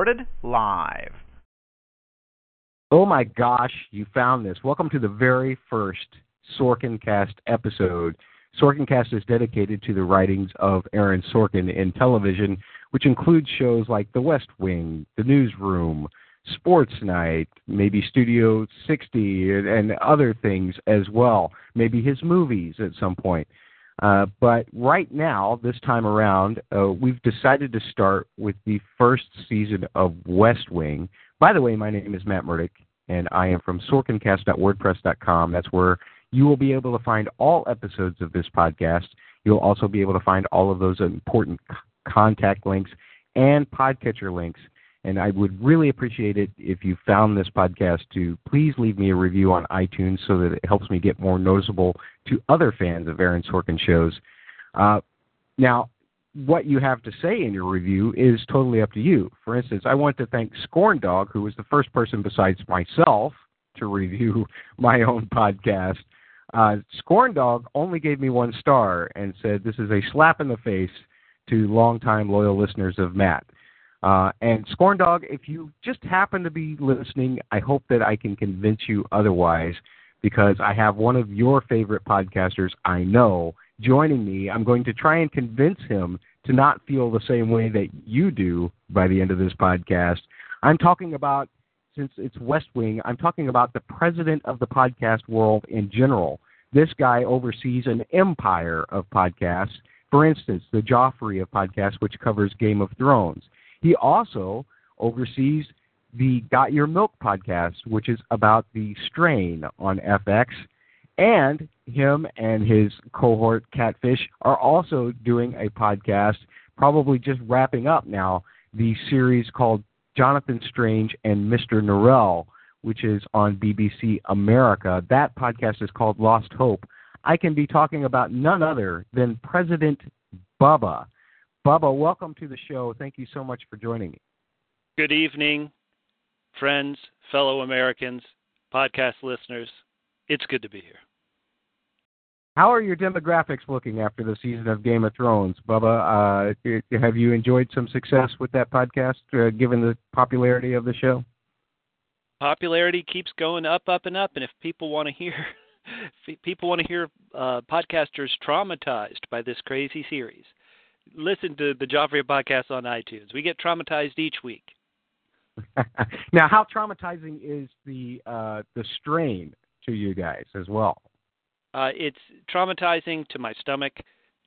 Recorded live. Oh my gosh, you found this. Welcome to the very first Sorkincast episode. Sorkincast is dedicated to the writings of Aaron Sorkin in television, which includes shows like The West Wing, The Newsroom, Sports Night, maybe Studio 60, and, and other things as well. Maybe his movies at some point. Uh, but right now, this time around, uh, we've decided to start with the first season of West Wing. By the way, my name is Matt Murdock, and I am from Sorkincast.wordpress.com. That's where you will be able to find all episodes of this podcast. You'll also be able to find all of those important c- contact links and podcatcher links. And I would really appreciate it if you found this podcast to please leave me a review on iTunes so that it helps me get more noticeable to other fans of Aaron Sorkin shows. Uh, now, what you have to say in your review is totally up to you. For instance, I want to thank Scorn Dog, who was the first person besides myself to review my own podcast. Uh, Scorn Dog only gave me one star and said this is a slap in the face to longtime loyal listeners of Matt. Uh, and Scorn Dog, if you just happen to be listening, I hope that I can convince you otherwise because I have one of your favorite podcasters I know joining me. I'm going to try and convince him to not feel the same way that you do by the end of this podcast. I'm talking about since it's West Wing, I'm talking about the president of the podcast world in general. This guy oversees an empire of podcasts. For instance, the Joffrey of podcasts, which covers Game of Thrones. He also oversees the Got Your Milk podcast, which is about the strain on FX. And him and his cohort, Catfish, are also doing a podcast, probably just wrapping up now, the series called Jonathan Strange and Mr. Norrell, which is on BBC America. That podcast is called Lost Hope. I can be talking about none other than President Bubba. Bubba, welcome to the show. Thank you so much for joining me. Good evening, friends, fellow Americans, podcast listeners. It's good to be here. How are your demographics looking after the season of Game of Thrones, Bubba? Uh, have you enjoyed some success with that podcast, uh, given the popularity of the show? Popularity keeps going up, up, and up, and if people want to hear, people want to hear uh, podcasters traumatized by this crazy series, listen to the Joffrey podcast on iTunes. We get traumatized each week. now, how traumatizing is the uh, the strain to you guys as well? Uh, it's traumatizing to my stomach,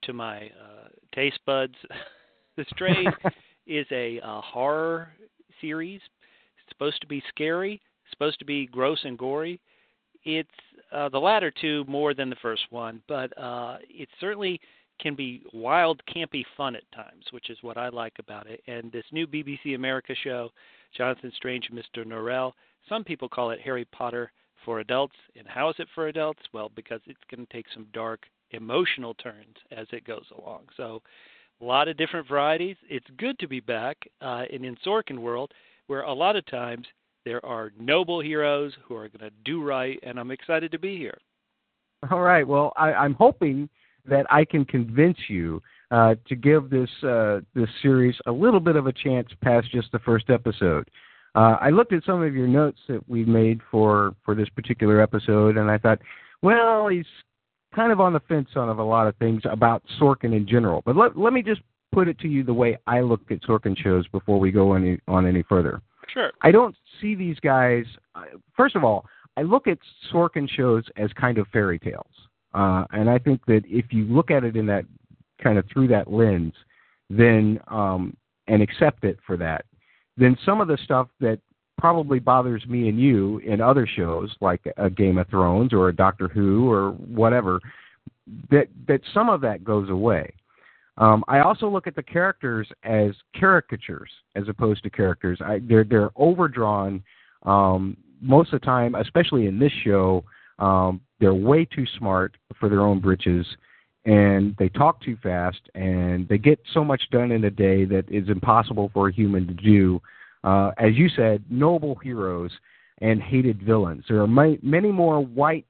to my uh, taste buds. the strain is a uh, horror series. It's supposed to be scary, supposed to be gross and gory. It's uh, the latter two more than the first one, but uh, it certainly can be wild, campy fun at times, which is what I like about it. And this new BBC America show, Jonathan Strange and Mr. Norrell, some people call it Harry Potter for adults. And how is it for adults? Well, because it's going to take some dark emotional turns as it goes along. So, a lot of different varieties. It's good to be back uh, in in Sorkin world, where a lot of times there are noble heroes who are going to do right, and I'm excited to be here. All right. Well, I, I'm hoping that I can convince you uh, to give this uh, this series a little bit of a chance past just the first episode. Uh, I looked at some of your notes that we made for for this particular episode, and I thought, well, he's kind of on the fence on of a lot of things about Sorkin in general. But let let me just put it to you the way I look at Sorkin shows before we go any on any further. Sure. I don't see these guys. First of all, I look at Sorkin shows as kind of fairy tales, uh, and I think that if you look at it in that kind of through that lens, then um, and accept it for that, then some of the stuff that probably bothers me and you in other shows like a Game of Thrones or a Doctor Who or whatever, that that some of that goes away. Um, I also look at the characters as caricatures as opposed to characters. I, they're they're overdrawn um, most of the time, especially in this show. Um, they're way too smart for their own britches, and they talk too fast, and they get so much done in a day that is impossible for a human to do. Uh, as you said, noble heroes and hated villains. There are my, many more white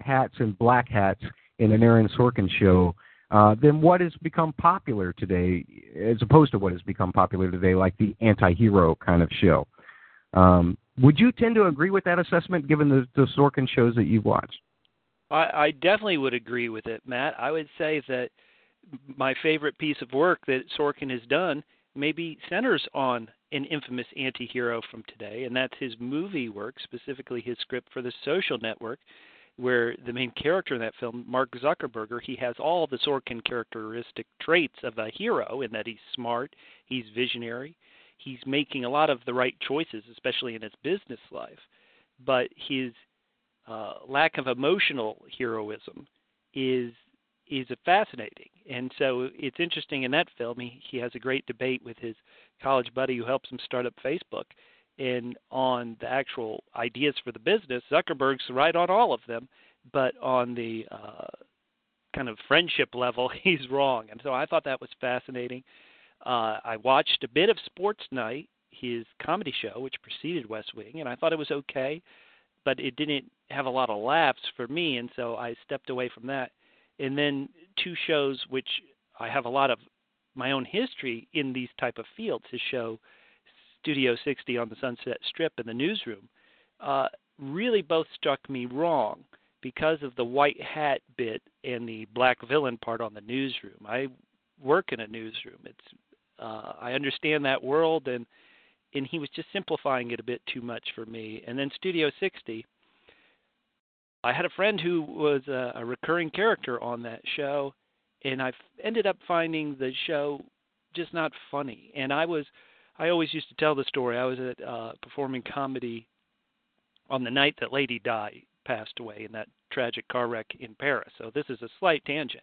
hats and black hats in an Aaron Sorkin show uh, than what has become popular today, as opposed to what has become popular today, like the anti-hero kind of show. Um, would you tend to agree with that assessment, given the, the Sorkin shows that you've watched? I, I definitely would agree with it, Matt. I would say that my favorite piece of work that Sorkin has done maybe centers on an infamous anti-hero from today, and that's his movie work, specifically his script for The Social Network, where the main character in that film, Mark Zuckerberger, he has all the Sorkin characteristic traits of a hero in that he's smart, he's visionary, he's making a lot of the right choices, especially in his business life. But his uh, lack of emotional heroism is is fascinating, and so it's interesting in that film. He he has a great debate with his college buddy who helps him start up Facebook, and on the actual ideas for the business, Zuckerberg's right on all of them, but on the uh, kind of friendship level, he's wrong. And so I thought that was fascinating. Uh, I watched a bit of Sports Night, his comedy show, which preceded West Wing, and I thought it was okay, but it didn't have a lot of laughs for me, and so I stepped away from that. And then two shows which I have a lot of my own history in these type of fields. His show Studio 60 on the Sunset Strip and the Newsroom, uh, really both struck me wrong because of the white hat bit and the black villain part on the newsroom. I work in a newsroom. It's uh, I understand that world, and and he was just simplifying it a bit too much for me. And then Studio 60, I had a friend who was a, a recurring character on that show, and I ended up finding the show just not funny. And I was I always used to tell the story. I was at uh, performing comedy on the night that Lady Di passed away in that tragic car wreck in Paris. So this is a slight tangent.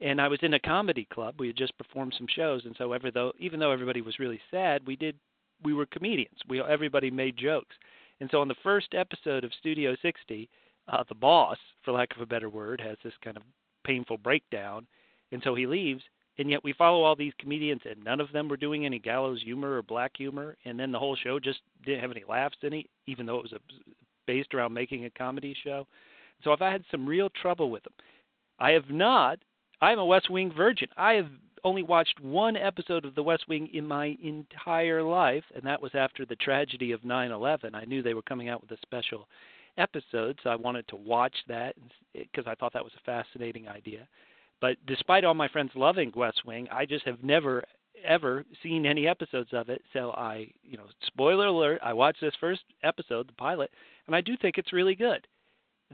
And I was in a comedy club. We had just performed some shows, and so ever though even though everybody was really sad, we did we were comedians. We everybody made jokes. And so on the first episode of Studio 60, uh, the boss, for lack of a better word, has this kind of painful breakdown, and so he leaves. And yet we follow all these comedians and none of them were doing any gallows humor or black humor. And then the whole show just didn't have any laughs in it even though it was a, based around making a comedy show. So i've had some real trouble with them. I have not i'm a west wing virgin. I have only watched one episode of the west wing in my entire life and that was after the tragedy of 9/11 i knew they were coming out with a special episode so i wanted to watch that because i thought that was a fascinating idea but despite all my friends loving West Wing, I just have never ever seen any episodes of it. So I, you know, spoiler alert, I watched this first episode, the pilot, and I do think it's really good.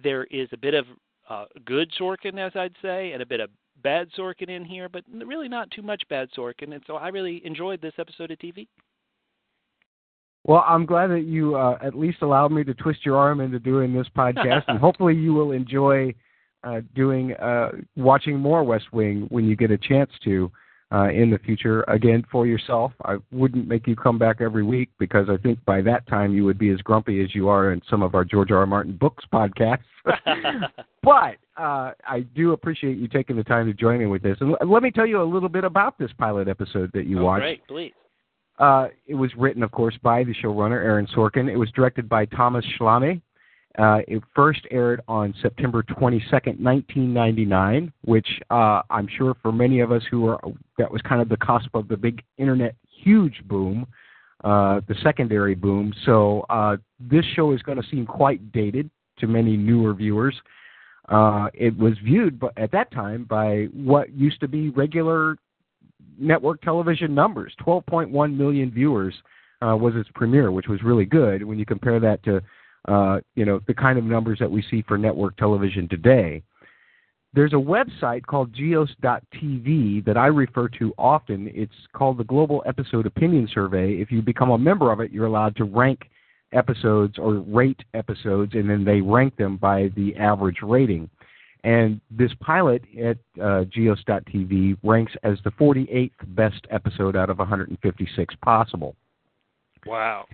There is a bit of uh, good Sorkin, as I'd say, and a bit of bad Sorkin in here, but really not too much bad Sorkin. And so I really enjoyed this episode of TV. Well, I'm glad that you uh, at least allowed me to twist your arm into doing this podcast, and hopefully you will enjoy uh, doing uh, watching more West Wing when you get a chance to uh, in the future. Again, for yourself, I wouldn't make you come back every week because I think by that time you would be as grumpy as you are in some of our George R. R. Martin books podcasts. but uh, I do appreciate you taking the time to join me with this. And let me tell you a little bit about this pilot episode that you oh, watched. Great, please. Uh, it was written, of course, by the showrunner Aaron Sorkin. It was directed by Thomas Schlamme. Uh, it first aired on September 22nd, 1999, which uh, I'm sure for many of us who are that was kind of the cusp of the big internet huge boom, uh, the secondary boom. So uh, this show is going to seem quite dated to many newer viewers. Uh, it was viewed at that time by what used to be regular network television numbers. 12.1 million viewers uh, was its premiere, which was really good when you compare that to uh, you know, the kind of numbers that we see for network television today. There's a website called geos.tv that I refer to often. It's called the Global Episode Opinion Survey. If you become a member of it, you're allowed to rank episodes or rate episodes, and then they rank them by the average rating. And this pilot at uh, Geos.tv ranks as the 48th best episode out of 156 possible. Wow.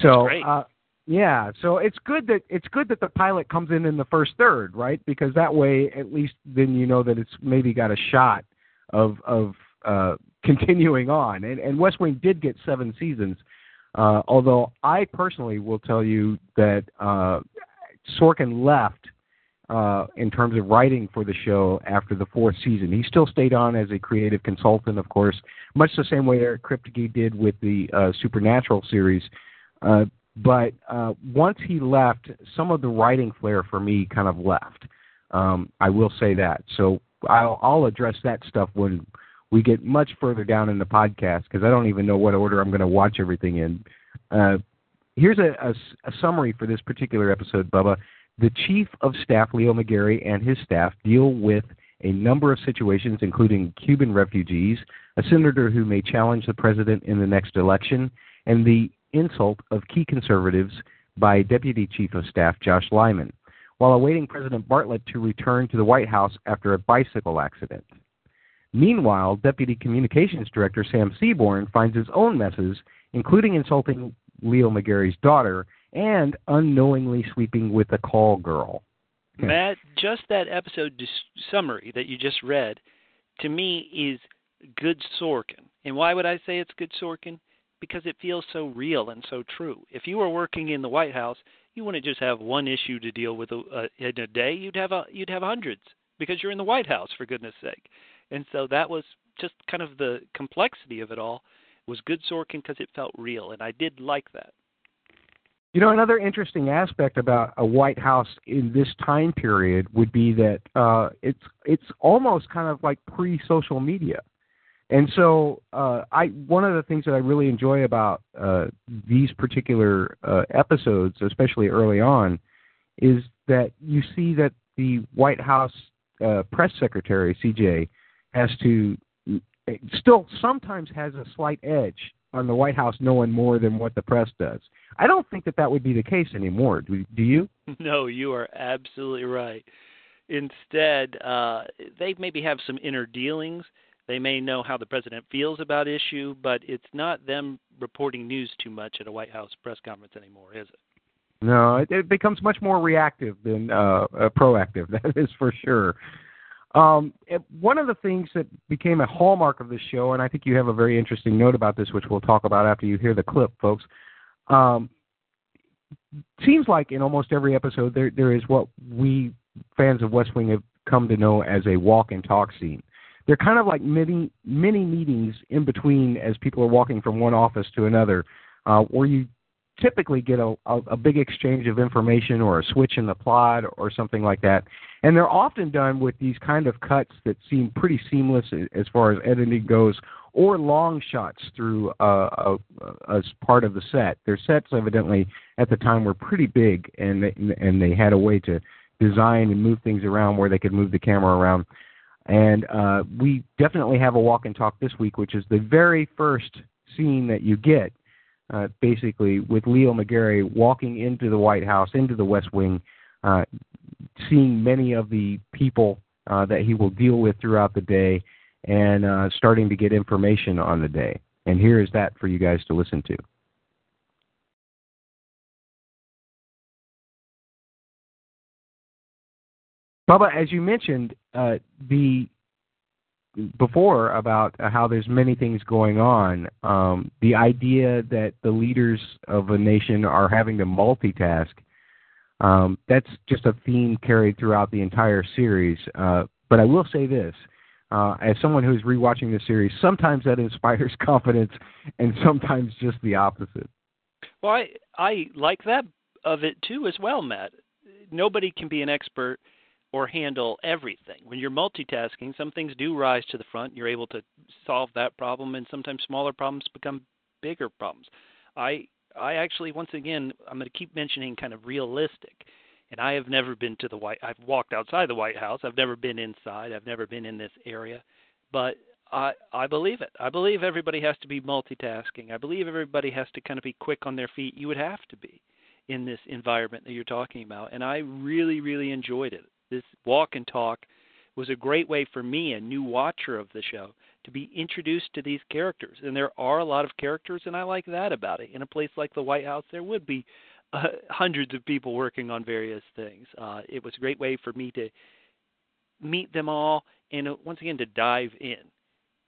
So, uh, yeah, so it's good that it's good that the pilot comes in in the first third, right? Because that way, at least then you know that it's maybe got a shot of of uh, continuing on. And, and West Wing did get seven seasons, uh, although I personally will tell you that uh, Sorkin left uh, in terms of writing for the show after the fourth season. He still stayed on as a creative consultant, of course, much the same way Eric Kripke did with the uh, Supernatural series. Uh, but uh, once he left, some of the writing flair for me kind of left. Um, I will say that. So I'll, I'll address that stuff when we get much further down in the podcast because I don't even know what order I'm going to watch everything in. Uh, here's a, a, a summary for this particular episode, Bubba. The Chief of Staff, Leo McGarry, and his staff deal with a number of situations, including Cuban refugees, a senator who may challenge the president in the next election, and the insult of key conservatives by Deputy Chief of Staff Josh Lyman, while awaiting President Bartlet to return to the White House after a bicycle accident. Meanwhile, Deputy Communications Director Sam Seaborn finds his own messes, including insulting Leo McGarry's daughter and unknowingly sleeping with a call girl. Hmm. Matt, just that episode dis- summary that you just read, to me, is good Sorkin. And why would I say it's good Sorkin? Because it feels so real and so true. If you were working in the White House, you wouldn't just have one issue to deal with a, in a day. You'd have a, you'd have hundreds because you're in the White House, for goodness sake. And so that was just kind of the complexity of it all was good Sorkin because it felt real, and I did like that. You know, another interesting aspect about a White House in this time period would be that uh, it's it's almost kind of like pre-social media, and so uh, I one of the things that I really enjoy about uh, these particular uh, episodes, especially early on, is that you see that the White House uh, press secretary CJ has to still sometimes has a slight edge on the White House knowing more than what the press does. I don't think that that would be the case anymore. Do, do you? No, you are absolutely right. Instead, uh, they maybe have some inner dealings. They may know how the president feels about issue, but it's not them reporting news too much at a White House press conference anymore, is it? No, it, it becomes much more reactive than uh, uh, proactive. That is for sure. Um, one of the things that became a hallmark of this show, and I think you have a very interesting note about this, which we'll talk about after you hear the clip, folks. Um, seems like in almost every episode there there is what we fans of West Wing have come to know as a walk and talk scene. They're kind of like many mini meetings in between as people are walking from one office to another, uh, where you typically get a, a, a big exchange of information or a switch in the plot or something like that. And they're often done with these kind of cuts that seem pretty seamless as far as editing goes, or long shots through uh, uh, as part of the set. Their sets, evidently, at the time were pretty big, and they, and they had a way to design and move things around where they could move the camera around. And uh, we definitely have a walk and talk this week, which is the very first scene that you get uh, basically with Leo McGarry walking into the White House, into the West Wing, uh, seeing many of the people uh, that he will deal with throughout the day, and uh, starting to get information on the day. And here is that for you guys to listen to. Bubba, as you mentioned, uh, the before about how there's many things going on. Um, the idea that the leaders of a nation are having to multitask, um, that's just a theme carried throughout the entire series. Uh, but I will say this. Uh, as someone who's rewatching the series, sometimes that inspires confidence, and sometimes just the opposite. Well, I I like that of it too as well, Matt. Nobody can be an expert or handle everything. When you're multitasking, some things do rise to the front. You're able to solve that problem, and sometimes smaller problems become bigger problems. I I actually once again I'm going to keep mentioning kind of realistic. And I have never been to the White. I've walked outside the White House. I've never been inside. I've never been in this area, but I I believe it. I believe everybody has to be multitasking. I believe everybody has to kind of be quick on their feet. You would have to be in this environment that you're talking about, and I really really enjoyed it this walk and talk was a great way for me, a new watcher of the show, to be introduced to these characters. And there are a lot of characters, and I like that about it. In a place like the White House, there would be uh, hundreds of people working on various things. Uh, it was a great way for me to meet them all and uh, once again to dive in.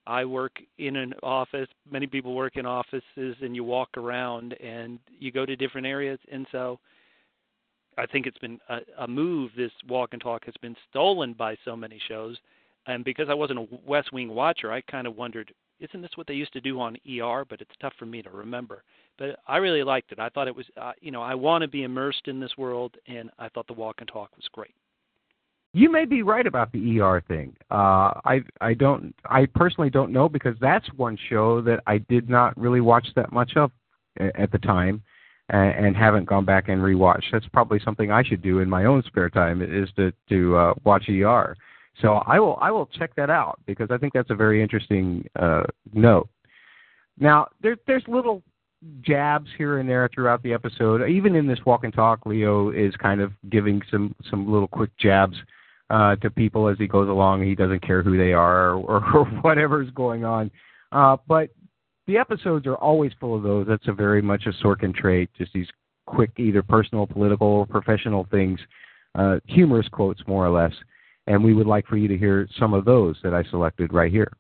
I work in an office. Many people work in offices, and you walk around and you go to different areas. And so, I think it's been a, a move. This walk and talk has been stolen by so many shows, and because I wasn't a West Wing watcher, I kind of wondered, isn't this what they used to do on ER? But it's tough for me to remember. But I really liked it. I thought it was, uh, you know, I want to be immersed in this world, and I thought the walk and talk was great. You may be right about the ER thing. Uh, I I don't I personally don't know because that's one show that I did not really watch that much of at the time, and, and haven't gone back and rewatched. That's probably something I should do in my own spare time is to to uh, watch ER. So I will I will check that out because I think that's a very interesting uh, note. Now there there's little jabs here and there throughout the episode. Even in this walk and talk, Leo is kind of giving some some little quick jabs uh, to people as he goes along. He doesn't care who they are or, or whatever's going on. Uh, but the episodes are always full of those. That's a very much a Sorkin trait. Just these quick, either personal, political, or professional things, uh, humorous quotes more or less. And we would like for you to hear some of those that I selected right here.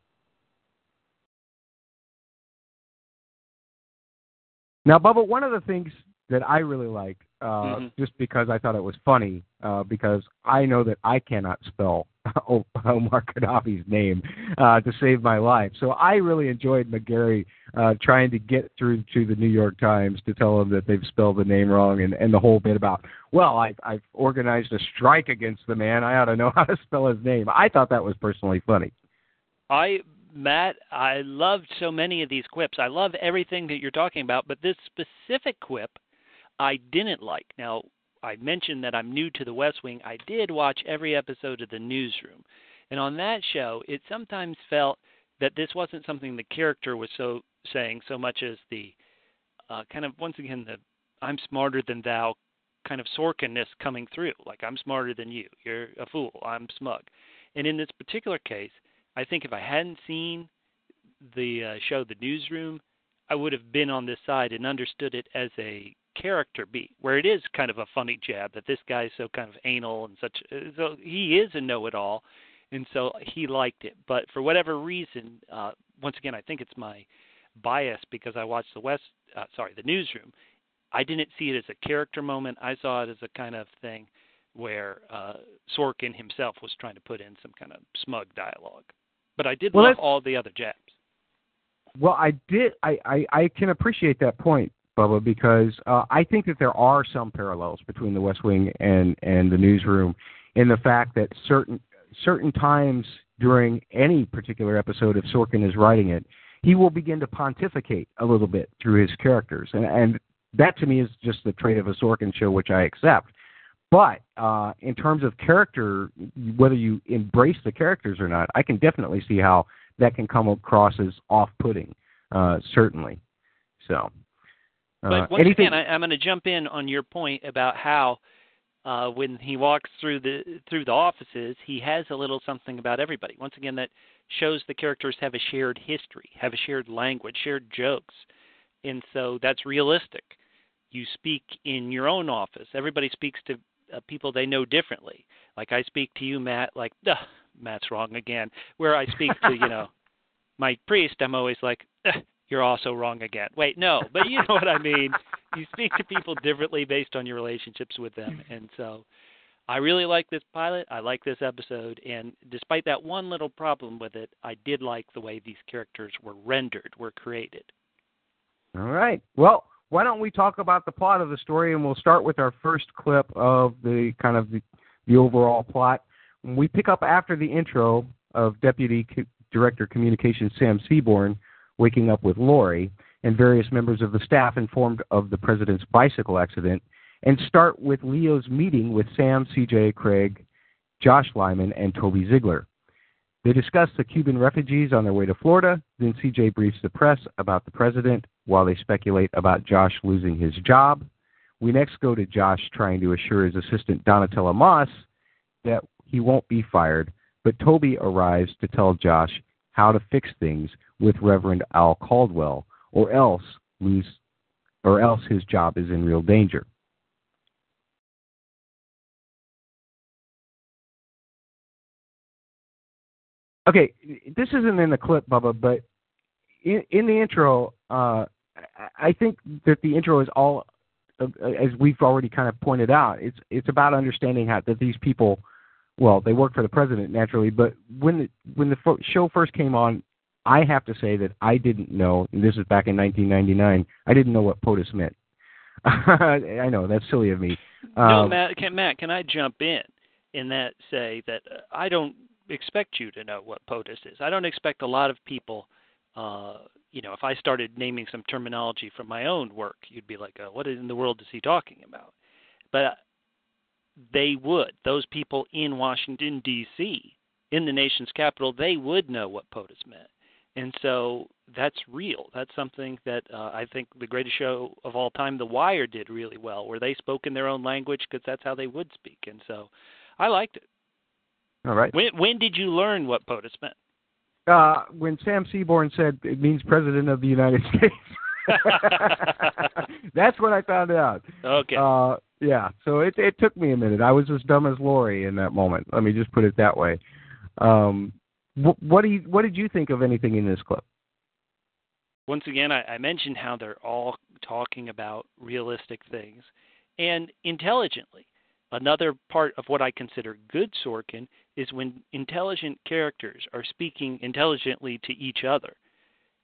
Now, Bubba, one of the things that I really like uh, mm-hmm. just because I thought it was funny. Uh, because I know that I cannot spell Omar Gaddafi's name uh, to save my life. So I really enjoyed McGarry uh, trying to get through to the New York Times to tell them that they've spelled the name wrong, and, and the whole bit about, well, I, I've organized a strike against the man. I ought to know how to spell his name. I thought that was personally funny. I Matt, I loved so many of these quips. I love everything that you're talking about, but this specific quip I didn't like. Now, I mentioned that I'm new to the West Wing. I did watch every episode of The Newsroom. And on that show, it sometimes felt that this wasn't something the character was so saying so much as the uh, kind of once again the I'm smarter than thou kind of Sorkinness coming through. Like I'm smarter than you. You're a fool. I'm smug. And in this particular case, I think if I hadn't seen the uh, show The Newsroom, I would have been on this side and understood it as a character beat, where it is kind of a funny jab that this guy is so kind of anal and such. Uh, so he is a know-it-all, and so he liked it. But for whatever reason, uh, once again, I think it's my bias because I watched the West, uh, sorry, the newsroom. I didn't see it as a character moment. I saw it as a kind of thing where uh, Sorkin himself was trying to put in some kind of smug dialogue. But I did well, love all the other jabs. Well, I did. I, I I can appreciate that point Bubba, because uh, I think that there are some parallels between the West Wing and and the newsroom in the fact that certain certain times during any particular episode, if Sorkin is writing it, he will begin to pontificate a little bit through his characters, and and that to me is just the trait of a Sorkin show, which I accept. But uh, in terms of character, whether you embrace the characters or not, I can definitely see how that can come across as off-putting. Uh, certainly. So. But uh, once anything... again, I, I'm going to jump in on your point about how uh, when he walks through the through the offices, he has a little something about everybody. Once again, that shows the characters have a shared history, have a shared language, shared jokes, and so that's realistic. You speak in your own office. Everybody speaks to uh, people they know differently. Like I speak to you, Matt. Like, Matt's wrong again. Where I speak to you know my priest, I'm always like, you're also wrong again. Wait, no, but you know what I mean. You speak to people differently based on your relationships with them, and so I really like this pilot. I like this episode, and despite that one little problem with it, I did like the way these characters were rendered, were created. All right. Well, why don't we talk about the plot of the story, and we'll start with our first clip of the kind of the, the overall plot. We pick up after the intro of Deputy Director Communications Sam Seaborn waking up with Laurie and various members of the staff informed of the president's bicycle accident, and start with Leo's meeting with Sam, CJ, Cregg, Josh Lyman, and Toby Ziegler. They discuss the Cuban refugees on their way to Florida. Then CJ briefs the press about the president while they speculate about Josh losing his job. We next go to Josh trying to assure his assistant Donnatella Moss that he won't be fired, but Toby arrives to tell Josh how to fix things with Reverend Al Caldwell, or else lose, or else his job is in real danger. Okay, this isn't in the clip, Bubba, but in, in the intro, uh, I think that the intro is all, uh, as we've already kind of pointed out, it's it's about understanding how that these people, well, they work for the president naturally, but when the when the show first came on, I have to say that I didn't know. And this is back in 1999. I didn't know what POTUS meant. I know that's silly of me. Um, no, Matt. Can, Matt, can I jump in in that say that uh, I don't expect you to know what POTUS is. I don't expect a lot of people. Uh, you know, if I started naming some terminology from my own work, you'd be like, oh, "What in the world is he talking about?" But they would. Those people in Washington D.C., in the nation's capital, they would know what POTUS meant, and so that's real. That's something that uh, I think the greatest show of all time, The Wire, did really well, where they spoke in their own language because that's how they would speak, and so I liked it. All right. When when did you learn what POTUS meant? Uh, when Sam Seaborn said it means President of the United States. That's when I found out. Okay. Uh, yeah. So it it took me a minute. I was as dumb as Laurie in that moment. Let me just put it that way. Um, what, what do you what did you think of anything in this clip? Once again, I, I mentioned how they're all talking about realistic things and intelligently. Another part of what I consider good Sorkin is when intelligent characters are speaking intelligently to each other.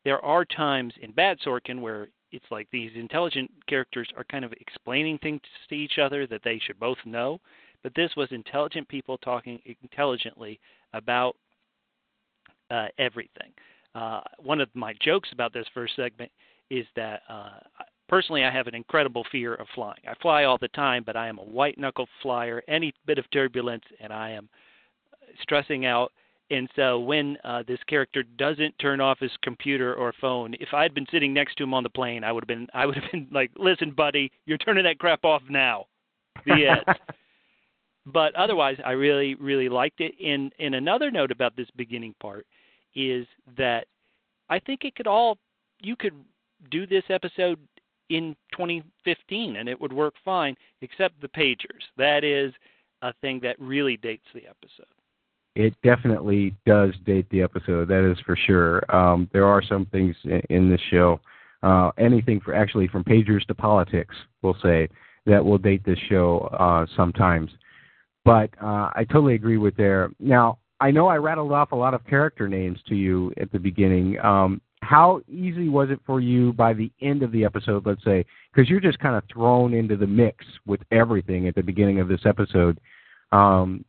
There are times in bad Sorkin where it's like these intelligent characters are kind of explaining things to each other that they should both know, but this was intelligent people talking intelligently about uh, everything. Uh, one of my jokes about this first segment is that uh, personally I have an incredible fear of flying. I fly all the time, but I am a white knuckle flyer. Any bit of turbulence, and I am stressing out. And so when uh, this character doesn't turn off his computer or phone, if I had been sitting next to him on the plane, I would have been I would have been like, "Listen, buddy, you're turning that crap off now." The end. but otherwise, I really really liked it. And and another note about this beginning part is that I think it could all you could do this episode in 2015 and it would work fine, except the pagers. That is a thing that really dates the episode it definitely does date the episode. That is for sure. Um, there are some things in, in this show, uh, anything for actually from pagers to politics, we'll say, that will date this show uh, sometimes. But uh, I totally agree with there. Now, I know I rattled off a lot of character names to you at the beginning. Um, how easy was it for you by the end of the episode, let's say, because you're just kind of thrown into the mix with everything at the beginning of this episode. Um,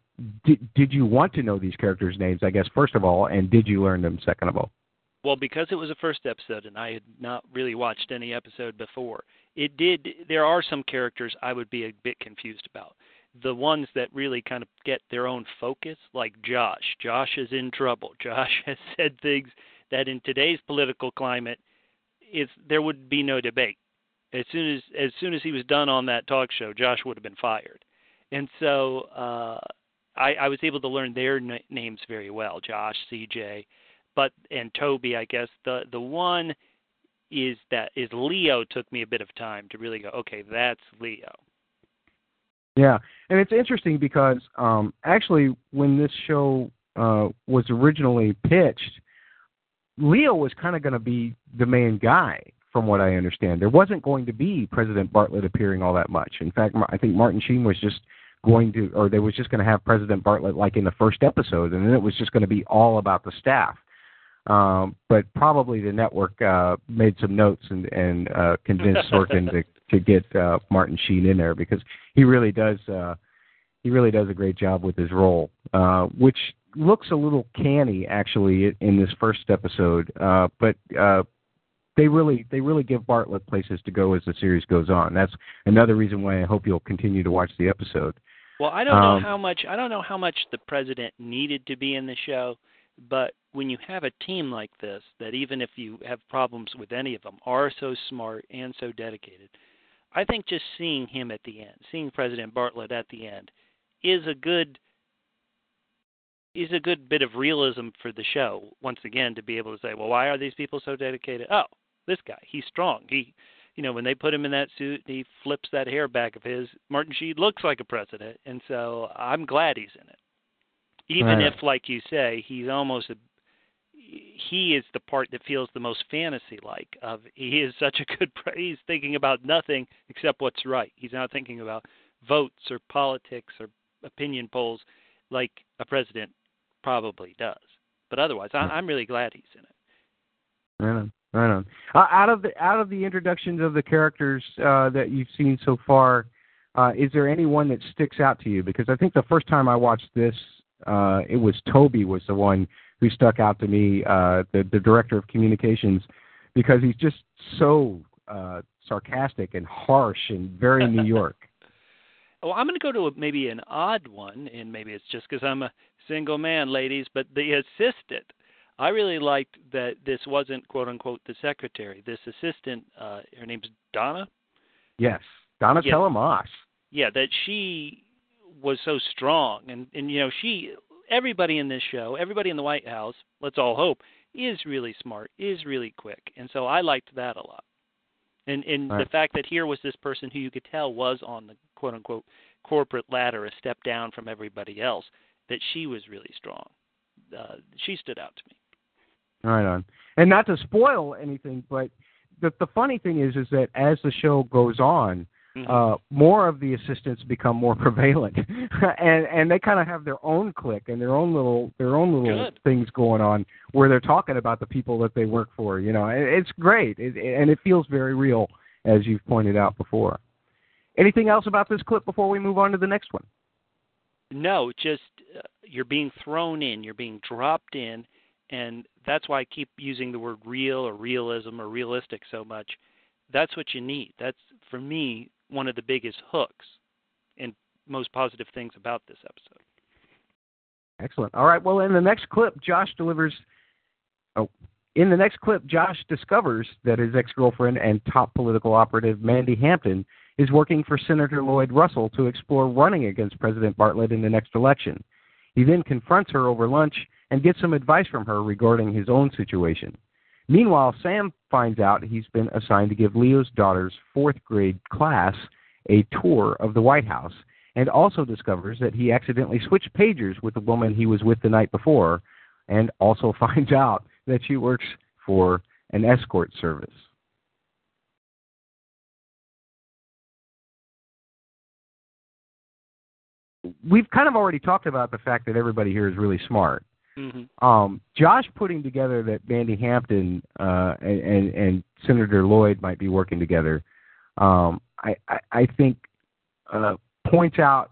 did did you want to know these characters' names? I guess first of all, and did you learn them second of all? Well, because it was a first episode and I had not really watched any episode before, it did. There are some characters I would be a bit confused about. The ones that really kind of get their own focus, like Josh. Josh is in trouble. Josh has said things that in today's political climate, is there would be no debate. As soon as as soon as he was done on that talk show, Josh would have been fired. And so uh I, I was able to learn their n- names very well, Josh, CJ, but and Toby. I guess the the one is that is Leo took me a bit of time to really go. Okay, that's Leo. Yeah, and it's interesting because um, actually, when this show uh, was originally pitched, Leo was kind of going to be the main guy, from what I understand. There wasn't going to be President Bartlet appearing all that much. In fact, I think Martin Sheen was just going to, or they was just going to have President Bartlet like in the first episode, and then it was just going to be all about the staff. Um, but probably the network uh, made some notes and, and uh, convinced Sorkin to, to get uh, Martin Sheen in there because he really does uh, he really does a great job with his role, uh, which looks a little canny actually in this first episode, uh, but uh, they really they really give Bartlet places to go as the series goes on. That's another reason why I hope you'll continue to watch the episode. Well, I don't um, know how much I don't know how much the president needed to be in the show, but when you have a team like this that even if you have problems with any of them are so smart and so dedicated, I think just seeing him at the end, seeing President Bartlet at the end is a good is a good bit of realism for the show. Once again, to be able to say, well, why are these people so dedicated? Oh, this guy, he's strong. He, you know, when they put him in that suit, he flips that hair back of his. Martin Sheen looks like a president, and so I'm glad he's in it. Even Right. if, like you say, he's almost a he is the part that feels the most fantasy like of he is such a good. He's thinking about nothing except what's right he's not thinking about votes or politics or opinion polls like a president probably does but otherwise I, i'm really glad he's in it on. Right on. Uh, out of the out of the introductions of the characters uh, that you've seen so far, uh, is there any one that sticks out to you? Because I think the first time I watched this, uh, it was Toby was the one who stuck out to me, uh, the the director of communications, because he's just so uh, sarcastic and harsh and very New York. well i'm going to go to a, maybe an odd one and maybe it's just because i'm a single man ladies but the assistant i really liked that this wasn't quote unquote the secretary. This assistant uh her name's donna? Yes, Donnatella Moss. yeah that she was so strong. And and you know she everybody in this show everybody in the white house let's all hope is really smart is really quick. And so i liked that a lot. And and Right. the fact that here was this person who you could tell was on the quote unquote corporate ladder a step down from everybody else that she was really strong. Uh she stood out to me Right on. And not to spoil anything, but the the funny thing is, is that as the show goes on, Mhm. uh, more of the assistants become more prevalent, and and they kind of have their own clique and their own little their own little Good. things going on where they're talking about the people that they work for. You know, and it's great, it, and it feels very real, as you've pointed out before. Anything else about this clip before we move on to the next one? No, just uh, you're being thrown in, you're being dropped in, and that's why I keep using the word real or realism or realistic so much. That's what you need. That's for me one of the biggest hooks and most positive things about this episode. Excellent. All right. Well, in the next clip, Josh delivers. Oh, in the next clip, Josh discovers that his ex-girlfriend and top political operative Mandy Hampton is working for Senator Lloyd Russell to explore running against President Bartlet in the next election. He then confronts her over lunch and get some advice from her regarding his own situation. Meanwhile, Sam finds out he's been assigned to give Leo's daughter's fourth grade class a tour of the White House and also discovers that he accidentally switched pagers with the woman he was with the night before, and also finds out that she works for an escort service. We've kind of already talked about the fact that everybody here is really smart. Hmm Um, Josh putting together that Mandy Hampton uh, and, and, and Senator Lloyd might be working together, um, I, I, I think uh, points out,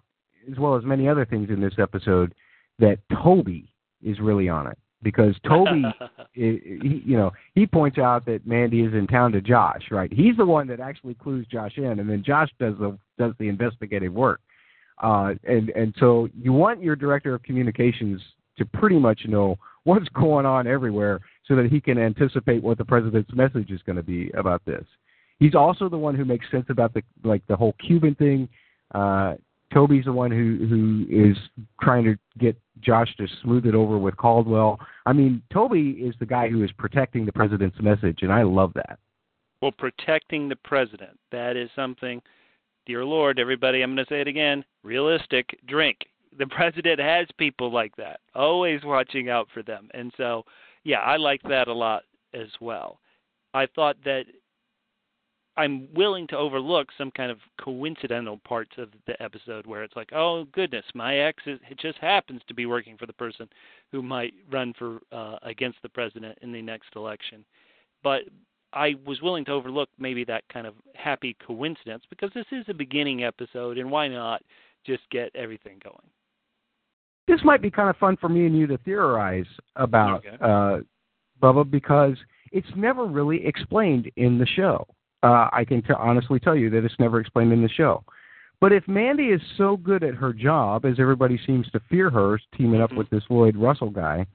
as well as many other things in this episode, that Toby is really on it because Toby, he, you know, he points out that Mandy is in town to Josh. Right, he's the one that actually clues Josh in, and then Josh does the does the investigative work. Uh, and and so you want your director of communications to pretty much know what's going on everywhere so that he can anticipate what the president's message is going to be about this. He's also the one who makes sense about the like the whole Cuban thing. Uh, Toby's the one who who is trying to get Josh to smooth it over with Caldwell. I mean, Toby is the guy who is protecting the president's message, and I love that. Well, protecting the president. That is something, dear Lord, everybody, I'm going to say it again realistic drink. The president has people like that, always watching out for them. And so, yeah, I like that a lot as well. I thought that I'm willing to overlook some kind of coincidental parts of the episode where it's like, oh goodness, my ex is, it just happens to be working for the person who might run for uh, against the president in the next election. But I was willing to overlook maybe that kind of happy coincidence because this is a beginning episode, and why not just get everything going? This might be kind of fun for me and you to theorize about, Okay. uh, Bubba, because it's never really explained in the show. Uh, I can t- honestly tell you that it's never explained in the show. But if Mandy is so good at her job, as everybody seems to fear her, teaming up Mhm. with this Lloyd Russell guy,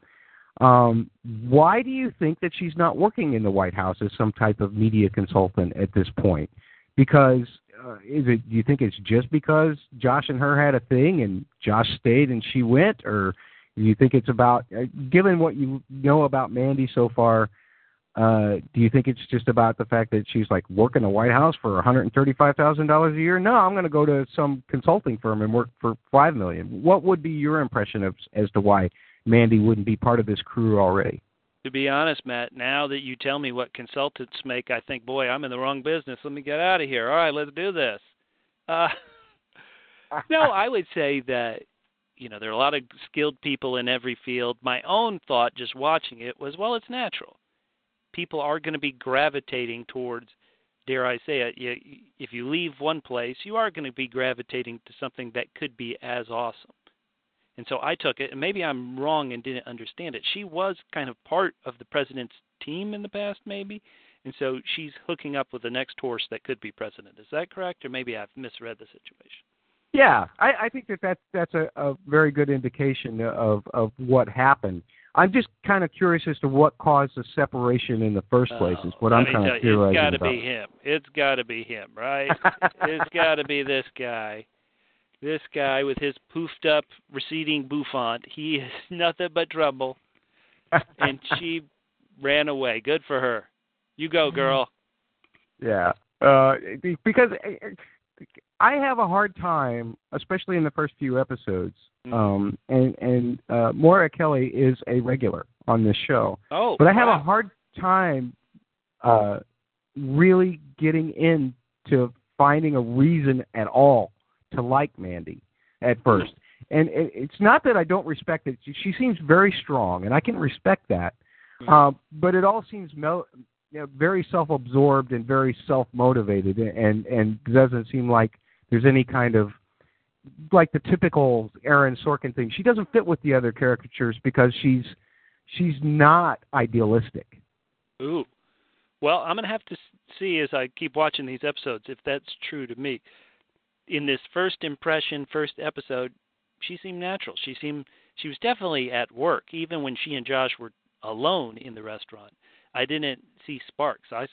um, why do you think that she's not working in the White House as some type of media consultant at this point? Because uh, is it? Do you think it's just because Josh and her had a thing and Josh stayed and she went, or Do you think it's about, uh, given what you know about Mandy so far, uh, do you think it's just about the fact that she's like working the White House for one hundred and thirty-five thousand dollars a year? No, I'm going to go to some consulting firm and work for five million. What would be your impression of as to why Mandy wouldn't be part of this crew already? To be honest, Matt, now that you tell me what consultants make, I think, boy, I'm in the wrong business. Let me get out of here. All right, let's do this. Uh, no, I would say that you know there are a lot of skilled people in every field. My own thought, just watching it, was, well, it's natural. People are going to be gravitating towards, dare I say it, you, if you leave one place, you are going to be gravitating to something that could be as awesome. And so I took it, and maybe I'm wrong and didn't understand it. She was kind of part of the president's team in the past, maybe, and so she's hooking up with the next horse that could be president. Is that correct, or maybe I've misread the situation? Yeah, I, I think that that's that's a, a very good indication of of what happened. I'm just kind of curious as to what caused the separation in the first oh, place. Is what Oh, I'm kind of theorizing It's got to be him. It's got to be him, right? it's got to be this guy. This guy with his poofed up, receding bouffant. He is nothing but trouble. And she ran away. Good for her. You go, girl. Yeah, uh, because I have a hard time, especially in the first few episodes. Mhm. Um, and and uh, Moira Kelly is a regular on this show, Oh, but I have wow. a hard time uh, really getting into finding a reason at all to like Mandy at first. And it, it's not that I don't respect it. She seems very strong, and I can respect that. Um, but it all seems mel- you know, very self-absorbed and very self-motivated, and and doesn't seem like there's any kind of like the typical Aaron Sorkin thing. She doesn't fit with the other caricatures because she's she's not idealistic. Ooh. Well, I'm going to have to s- see as I keep watching these episodes if that's true to me. In this first impression, first episode, she seemed natural. She seemed she was definitely at work even when she and Josh were alone in the restaurant. I didn't see sparks I,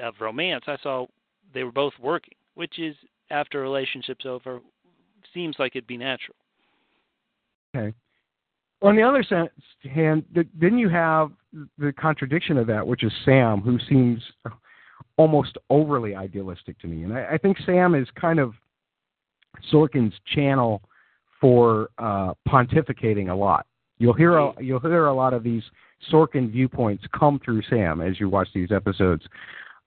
of romance. I saw they were both working, which is after a relationship's over seems like it'd be natural. Okay. On the other hand, then you have the contradiction of that, which is Sam, who seems almost overly idealistic to me. And I, I think Sam is kind of Sorkin's channel for uh, pontificating a lot. You'll hear a, you'll hear a lot of these Sorkin viewpoints come through Sam as you watch these episodes.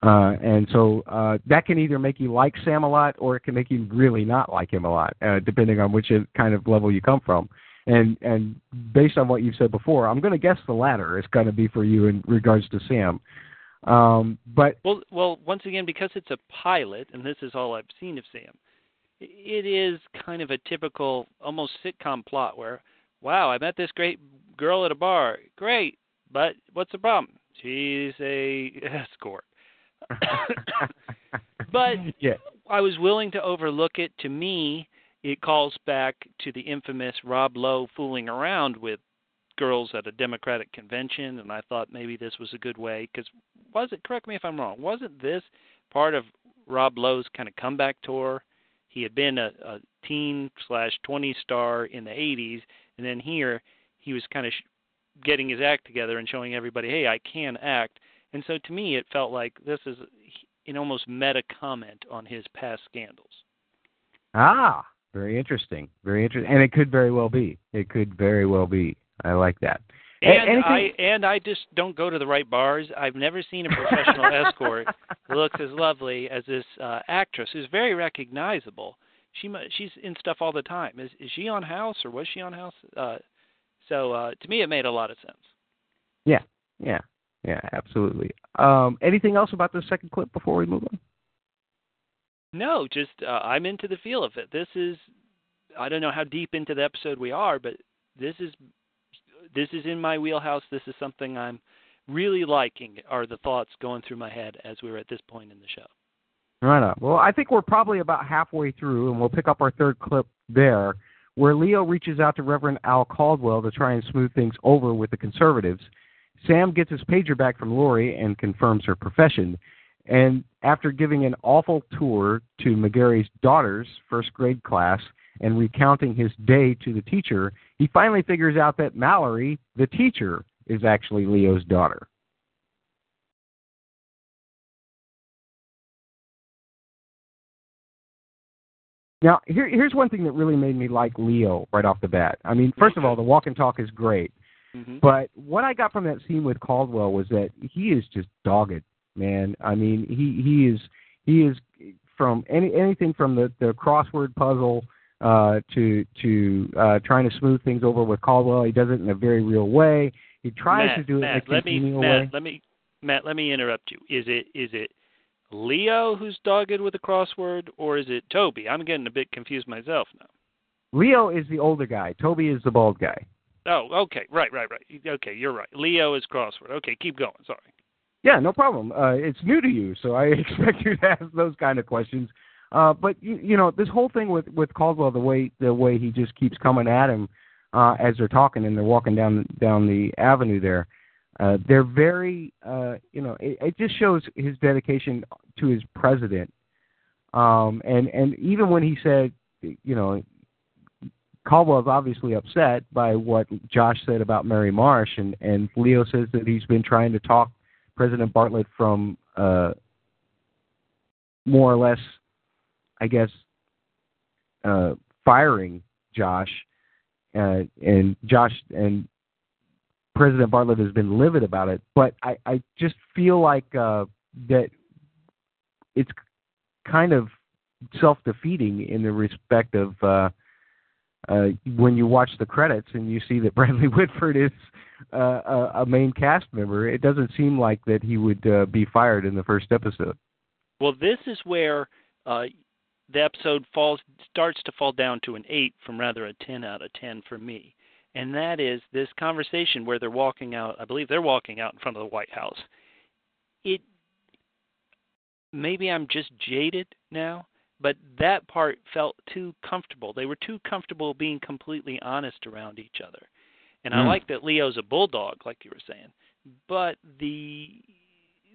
Uh, and so uh, that can either make you like Sam a lot, or it can make you really not like him a lot, uh, depending on which kind of level you come from. And and based on what you've said before, I'm going to guess the latter is going to be for you in regards to Sam. Um, but Well, well, once again, because it's a pilot, and this is all I've seen of Sam, it is kind of a typical, almost sitcom plot where, wow, I met this great girl at a bar. Great, but what's the problem? She's a escort. But yeah, I was willing to overlook it. To me, it calls back to the infamous Rob Lowe fooling around with girls at a Democratic convention, and I thought maybe this was a good way. Because was it? Correct me if I'm wrong. Wasn't this part of Rob Lowe's kind of comeback tour? He had been a, a teen slash twenty star in the '80s, and then here he was kind of sh- getting his act together and showing everybody, hey, I can act. And so to me, it felt like this is an almost meta comment on his past scandals. ah, very interesting, very interesting, and it could very well be. It could very well be. I like that. And anything- I and I just don't go to the right bars. I've never seen a professional escort looks as lovely as this uh, actress, who's very recognizable. She she's in stuff all the time. Is is she on House or was she on House? Uh, so uh, to me, it made a lot of sense. Yeah, yeah, yeah, absolutely. Um, anything else about the second clip before we move on? No, just uh, I'm into the feel of it. This is I don't know how deep into the episode we are, but this is this is in my wheelhouse. This is something I'm really liking. Are the thoughts going through my head as we're at this point in the show? Right. Well, I think we're probably about halfway through, and we'll pick up our third clip there, where Leo reaches out to Reverend Al Caldwell to try and smooth things over with the conservatives. Sam gets his pager back from Laurie and confirms her profession. And after giving an awful tour to McGarry's daughter's first grade class and recounting his day to the teacher, he finally figures out that Mallory, the teacher, is actually Leo's daughter. Now, here, here's one thing that really made me like Leo right off the bat. I mean, first of all, the walk and talk is great. Mm-hmm. But what I got from that scene with Caldwell was that he is just dogged, man. I mean, he he is he is from any anything from the the crossword puzzle uh to to uh trying to smooth things over with Caldwell. He does it in a very real way. He tries Matt, to do it Matt, in a let me, Matt, way. let me, Matt, let me interrupt you. Is it is it Leo who's dogged with the crossword, or is it Toby? I'm getting a bit confused myself now. Leo is the older guy. Toby is the bald guy. Oh, okay, right, right, right. Okay, you're right. Leo is crossword. Okay, keep going. Sorry. Yeah, no problem. Uh, it's new to you, so I expect you to ask those kind of questions. Uh, but you, you know, this whole thing with with Caldwell, the way the way he just keeps coming at him uh, as they're talking and they're walking down down the avenue there. Uh, they're very, uh, you know, it, it just shows his dedication to his president. Um, and and even when he said, you know, Caldwell's obviously upset by what Josh said about Mary Marsh, and and Leo says that he's been trying to talk President Bartlet from uh, more or less, I guess, uh, firing Josh, uh, and Josh and President Bartlet has been livid about it. But I I just feel like uh, that it's kind of self defeating in the respect of. Uh, when you watch the credits and you see that Bradley Whitford is uh, a, a main cast member, it doesn't seem like that he would uh, be fired in the first episode. Well, this is where uh, the episode falls starts to fall down to an eight from rather a ten out of ten for me, and that is this conversation where they're walking out. I believe they're walking out in front of the White House. It maybe I'm just jaded now, but that part felt too comfortable. They were too comfortable being completely honest around each other. And I Mm. like that Leo's a bulldog, like you were saying. But the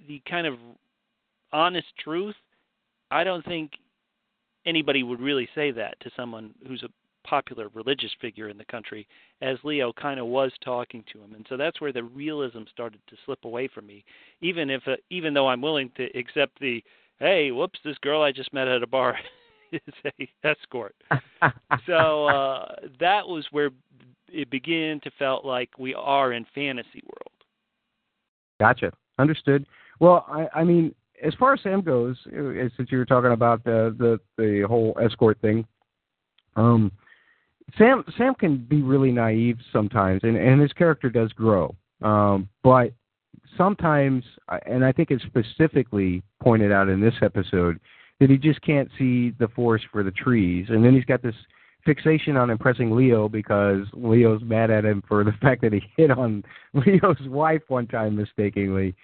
the kind of honest truth, I don't think anybody would really say that to someone who's a popular religious figure in the country, as Leo kind of was talking to him. And so that's where the realism started to slip away from me. Even if uh, even though I'm willing to accept the hey, whoops, this girl I just met at a bar is a escort. so uh, that was where it began to felt like we are in fantasy world. Gotcha. Understood. Well, I, I mean, as far as Sam goes, uh, since you were talking about the the, the whole escort thing, um, Sam Sam can be really naive sometimes, and and his character does grow. Um, but sometimes, and I think it's specifically pointed out in this episode that he just can't see the forest for the trees, and then he's got this fixation on impressing Leo because Leo's mad at him for the fact that he hit on Leo's wife one time mistakenly.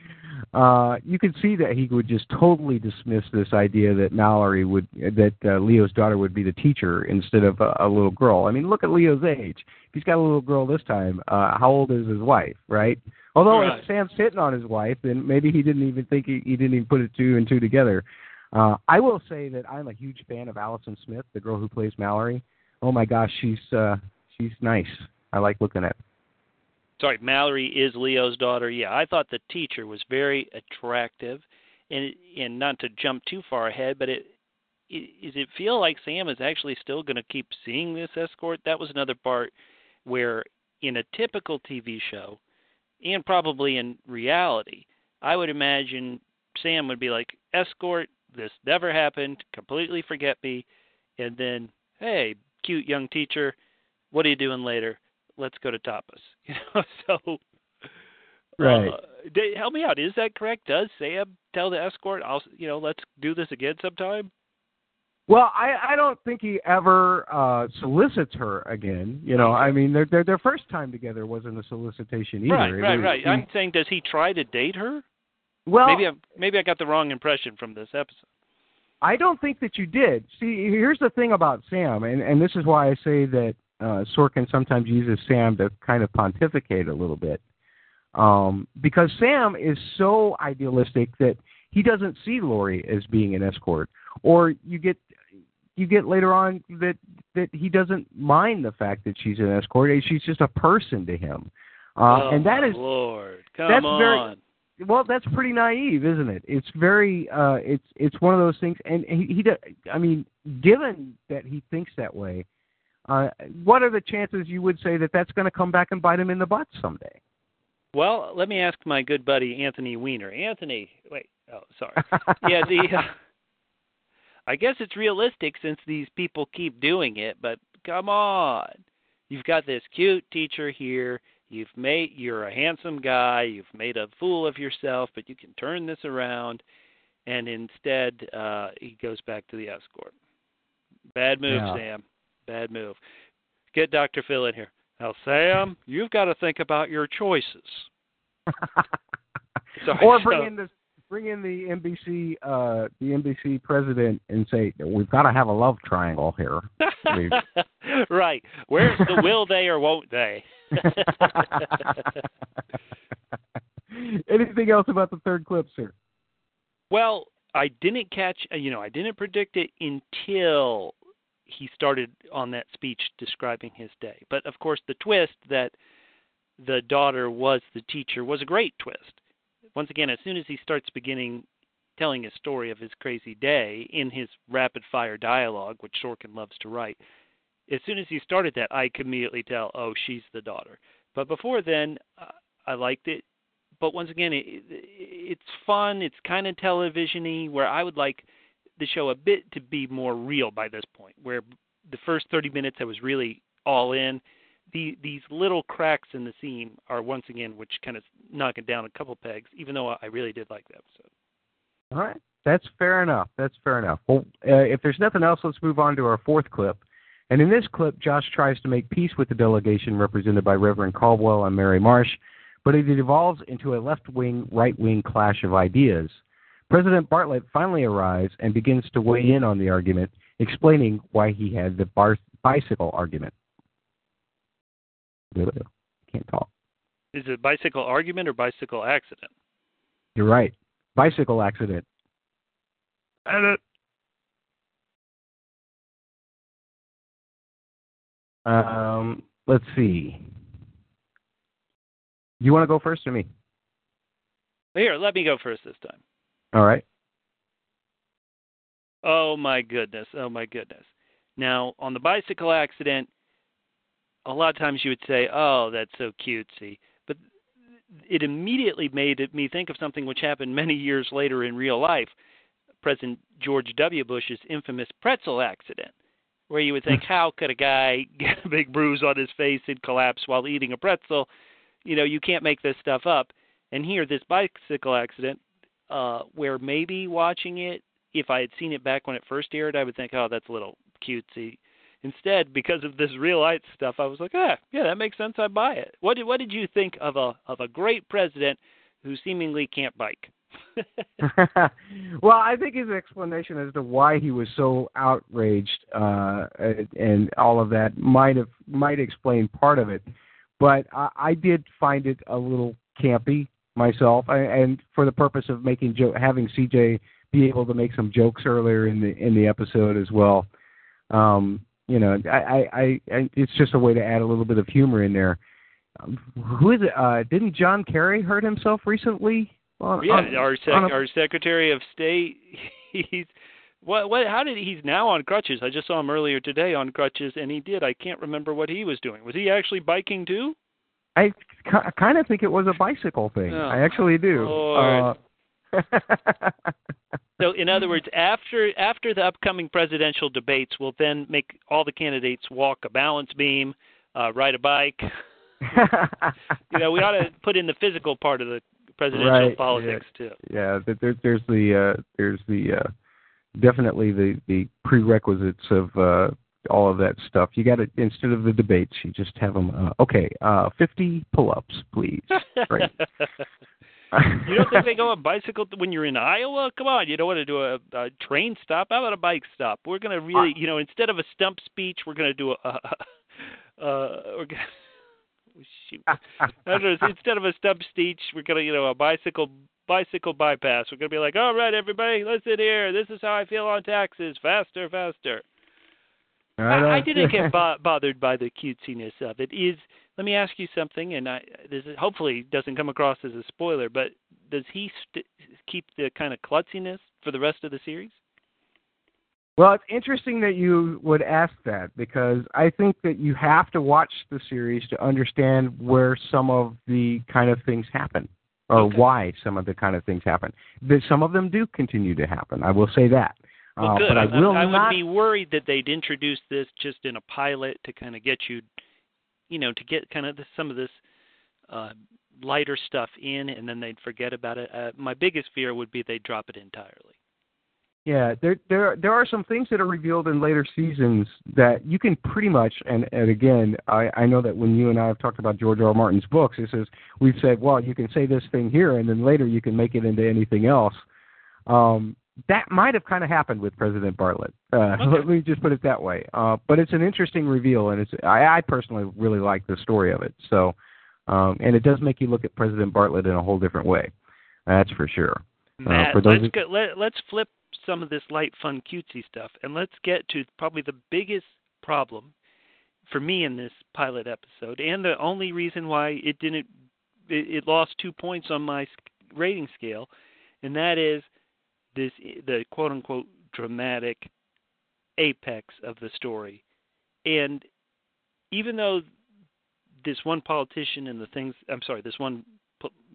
Uh, you could see that he would just totally dismiss this idea that Mallory would, that uh, Leo's daughter would be the teacher instead of a, a little girl. I mean, look at Leo's age. If he's got a little girl this time, uh, how old is his wife, right? Although Right. if Sam's hitting on his wife, then maybe he didn't even think he, he didn't even put it two and two together. Uh, I will say that I'm a huge fan of Allison Smith, the girl who plays Mallory. Oh my gosh, she's uh, she's nice. I like looking at. Her. Sorry, Mallory is Leo's daughter. Yeah, I thought the teacher was very attractive, and and not to jump too far ahead, but it, is it feel like Sam is actually still going to keep seeing this escort? That was another part where in a typical TV show, and probably in reality, I would imagine Sam would be like, escort, this never happened, completely forget me, and then, hey, cute young teacher, what are you doing later? Let's go to tapas. You know, so Right. uh, help me out. Is that correct? Does Sam tell the escort, "I'll, you know, let's do this again sometime"? Well, I I don't think he ever uh solicits her again. You know, I mean, their their their first time together wasn't a solicitation either. right, right, was- right. he- I'm saying, does he try to date her? well, maybe I maybe I got the wrong impression from this episode. I don't think that you did. See, here's the thing about Sam, and and this is why I say that uh, Sorkin sometimes uses Sam to kind of pontificate a little bit, um, because Sam is so idealistic that he doesn't see Laurie as being an escort, or you get you get later on that that he doesn't mind the fact that she's an escort. She's just a person to him, uh, oh, and that is Lord. Come that's on. very well that's pretty naive isn't it it's very uh it's it's one of those things and he, he i mean given that he thinks that way uh what are the chances you would say that that's going to come back and bite him in the butt someday Well, let me ask my good buddy Anthony Weiner. Anthony, wait. Oh, sorry. yeah, the. Uh, I guess it's realistic since these people keep doing it, but come on. You've got this cute teacher here. You've made you're a handsome guy. You've made a fool of yourself, but you can turn this around. And instead, uh he goes back to the escort. Bad move, Yeah. Sam. Bad move. Get Dr. Phil in here. Now, Sam, you've got to think about your choices. Sorry, or bring so- in the bring in the NBC uh the NBC president and say we've got to have a love triangle here. Right. Where's the will they or won't they? Anything else about the third clip, sir? well, I didn't catch, uh, you know, I didn't predict it until he started on that speech describing his day. But of course, the twist that the daughter was the teacher was a great twist. Once again, as soon as he starts beginning telling his story of his crazy day in his rapid fire dialogue, which Sorkin loves to write, as soon as he started that, I could immediately tell, oh, she's the daughter. But before then, I liked it. But once again, it, it's fun. It's kind of televisiony. Where I would like the show a bit to be more real by this point. Where the first 30 minutes I was really all in. The, these little cracks in the seam are once again, which kind of knock it down a couple pegs. Even though I really did like the episode. All right. That's fair enough. That's fair enough. Well, uh, if there's nothing else, let's move on to our fourth clip. And in this clip, Josh tries to make peace with the delegation represented by Reverend Caldwell and Mary Marsh, but it evolves into a left wing, right wing clash of ideas. President Bartlet finally arrives and begins to weigh in on the argument, explaining why he had the bar- bicycle argument. Can't talk. Is it bicycle argument or bicycle accident? You're right. Bicycle accident. Edit. Um, let's see. You want to go first or me? Here, let me go first this time. All right. Oh my goodness. Oh my goodness. Now, on the bicycle accident, a lot of times you would say, "Oh, that's so cutesy," but it immediately made me think of something which happened many years later in real life. President George W. Bush's infamous pretzel accident, where you would think, "How could a guy get a big bruise on his face and collapse while eating a pretzel?" You know, you can't make this stuff up. And here, this bicycle accident, uh, where maybe watching it if I had seen it back when it first aired, I would think, oh, that's a little cutesy. Instead, because of this real life stuff, I was like, ah, yeah, that makes sense. I buy it. What did what did you think of a of a great president who seemingly can't bike? well, I think his explanation as to why he was so outraged uh, and all of that might have might explain part of it, but I, I did find it a little campy myself, I, and for the purpose of making jo- having CJ be able to make some jokes earlier in the in the episode as well. Um, you know, I, I, I, I it's just a way to add a little bit of humor in there. Um, who is it? Uh, didn't John Kerry hurt himself recently? On, yeah, on, our sec- a- our Secretary of State, he's what what how did he's now on crutches? I just saw him earlier today on crutches, and he did. I can't remember what he was doing. Was he actually biking too? I ki- kind of think it was a bicycle thing. Oh, I actually do. Lord. Uh, So, in other words, after after the upcoming presidential debates, we'll then make all the candidates walk a balance beam, uh, ride a bike. You know, we ought to put in the physical part of the presidential Right, politics too. yeah, th- there, there's the uh, there's the uh, definitely the the prerequisites of uh, all of that stuff. You got to instead of the debates, you just have them. Uh, okay, uh, 50 pull-ups, please. Right. you don't think they go on bicycle when you're in Iowa? Come on, you don't want to do a, a train stop. How about a bike stop? We're going to really, you know, instead of a stump speech, we're going to do a. Uh, a we're gonna, shoot. I know, instead of a stump speech, we're going to, you know, a bicycle bicycle bypass. We're going to be like, all right, everybody, listen here. This is how I feel on taxes. Faster, faster. I, I, didn't get bo- bothered by the cutesiness of it. Is let me ask you something, and I this is, hopefully doesn't come across as a spoiler, but does he st- keep the kind of klutziness for the rest of the series? Well, it's interesting that you would ask that because I think that you have to watch the series to understand where some of the kind of things happen or okay. why some of the kind of things happen. some of them do continue to happen. I will say that. Well, uh, good. but I, will I, I not... would be worried that they'd introduce this just in a pilot to kind of get you, you know, to get kind of the, some of this uh, lighter stuff in, and then they'd forget about it. Uh, my biggest fear would be they'd drop it entirely. Yeah, there there there are some things that are revealed in later seasons that you can pretty much and and again I I know that when you and I have talked about George R. R. Martin's books, it says we've said well you can say this thing here and then later you can make it into anything else. Um, that might have kind of happened with President Bartlet. Uh, okay. Let me just put it that way. Uh, but it's an interesting reveal, and it's I, I personally really like the story of it. So, um, and it does make you look at President Bartlet in a whole different way. That's for sure. Matt, uh, for let's go, let, let's flip some of this light, fun, cutesy stuff, and let's get to probably the biggest problem for me in this pilot episode, and the only reason why it didn't, it, it lost two points on my rating scale, and that is this the quote unquote dramatic apex of the story, and even though this one politician and the things I'm sorry, this one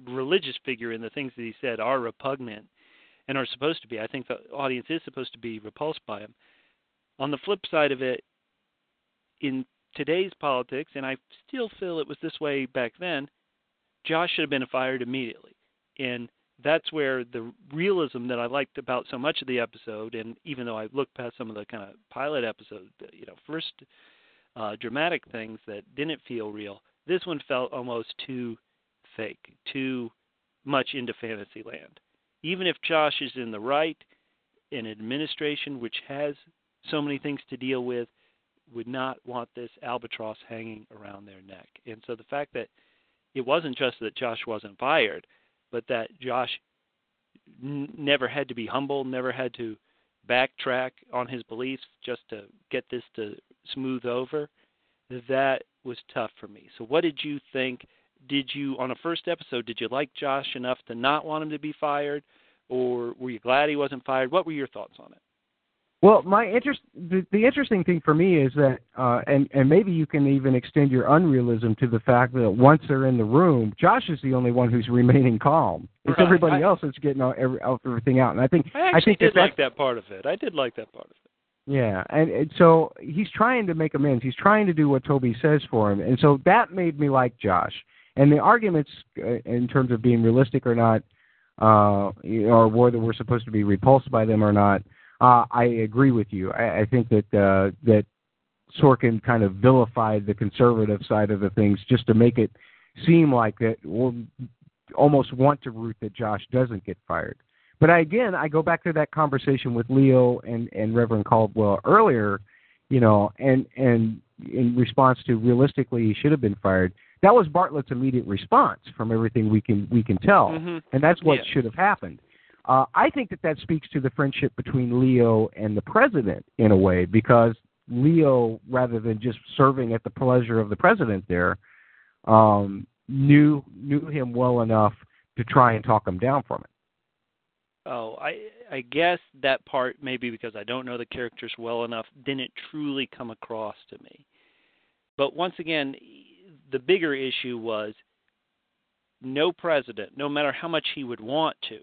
religious figure and the things that he said are repugnant and are supposed to be. I think the audience is supposed to be repulsed by him. On the flip side of it, in today's politics, and I still feel it was this way back then, Josh should have been fired immediately. And that's where the realism that I liked about so much of the episode, and even though I looked past some of the kind of pilot episode, you know, first uh, dramatic things that didn't feel real, this one felt almost too fake, too much into fantasy land even if Josh is in the right, an administration which has so many things to deal with would not want this albatross hanging around their neck. And so the fact that it wasn't just that Josh wasn't fired, but that Josh n- never had to be humble, never had to backtrack on his beliefs just to get this to smooth over, that was tough for me. So what did you think did you on a first episode did you like Josh enough to not want him to be fired, or were you glad he wasn't fired? What were your thoughts on it? Well, my interest the, the interesting thing for me is that uh and and maybe you can even extend your unrealism to the fact that once they're in the room, Josh is the only one who's remaining calm. It's right. everybody I, else that's getting all, every, everything out. And I think I actually I think did that like that part of it. I did like that part of it. Yeah, and, and so he's trying to make amends. He's trying to do what Toby says for him, and so that made me like Josh. And the arguments uh, in terms of being realistic or not, uh, or whether we're supposed to be repulsed by them or not, uh, I agree with you. I, I think that uh, that Sorkin kind of vilified the conservative side of the things just to make it seem like that we'll almost want to root that Josh doesn't get fired. But I, again, I go back to that conversation with Leo and, and Reverend Caldwell earlier, you know, and and in response to realistically he should have been fired. That was Bartlet's immediate response from everything we can we can tell, mm-hmm. and that's what yeah. should have happened. Uh, I think that that speaks to the friendship between Leo and the president in a way, because Leo, rather than just serving at the pleasure of the president there, um, knew knew him well enough to try and talk him down from it. Oh, I I guess that part maybe because I don't know the characters well enough didn't truly come across to me. But once again, the bigger issue was no president, no matter how much he would want to,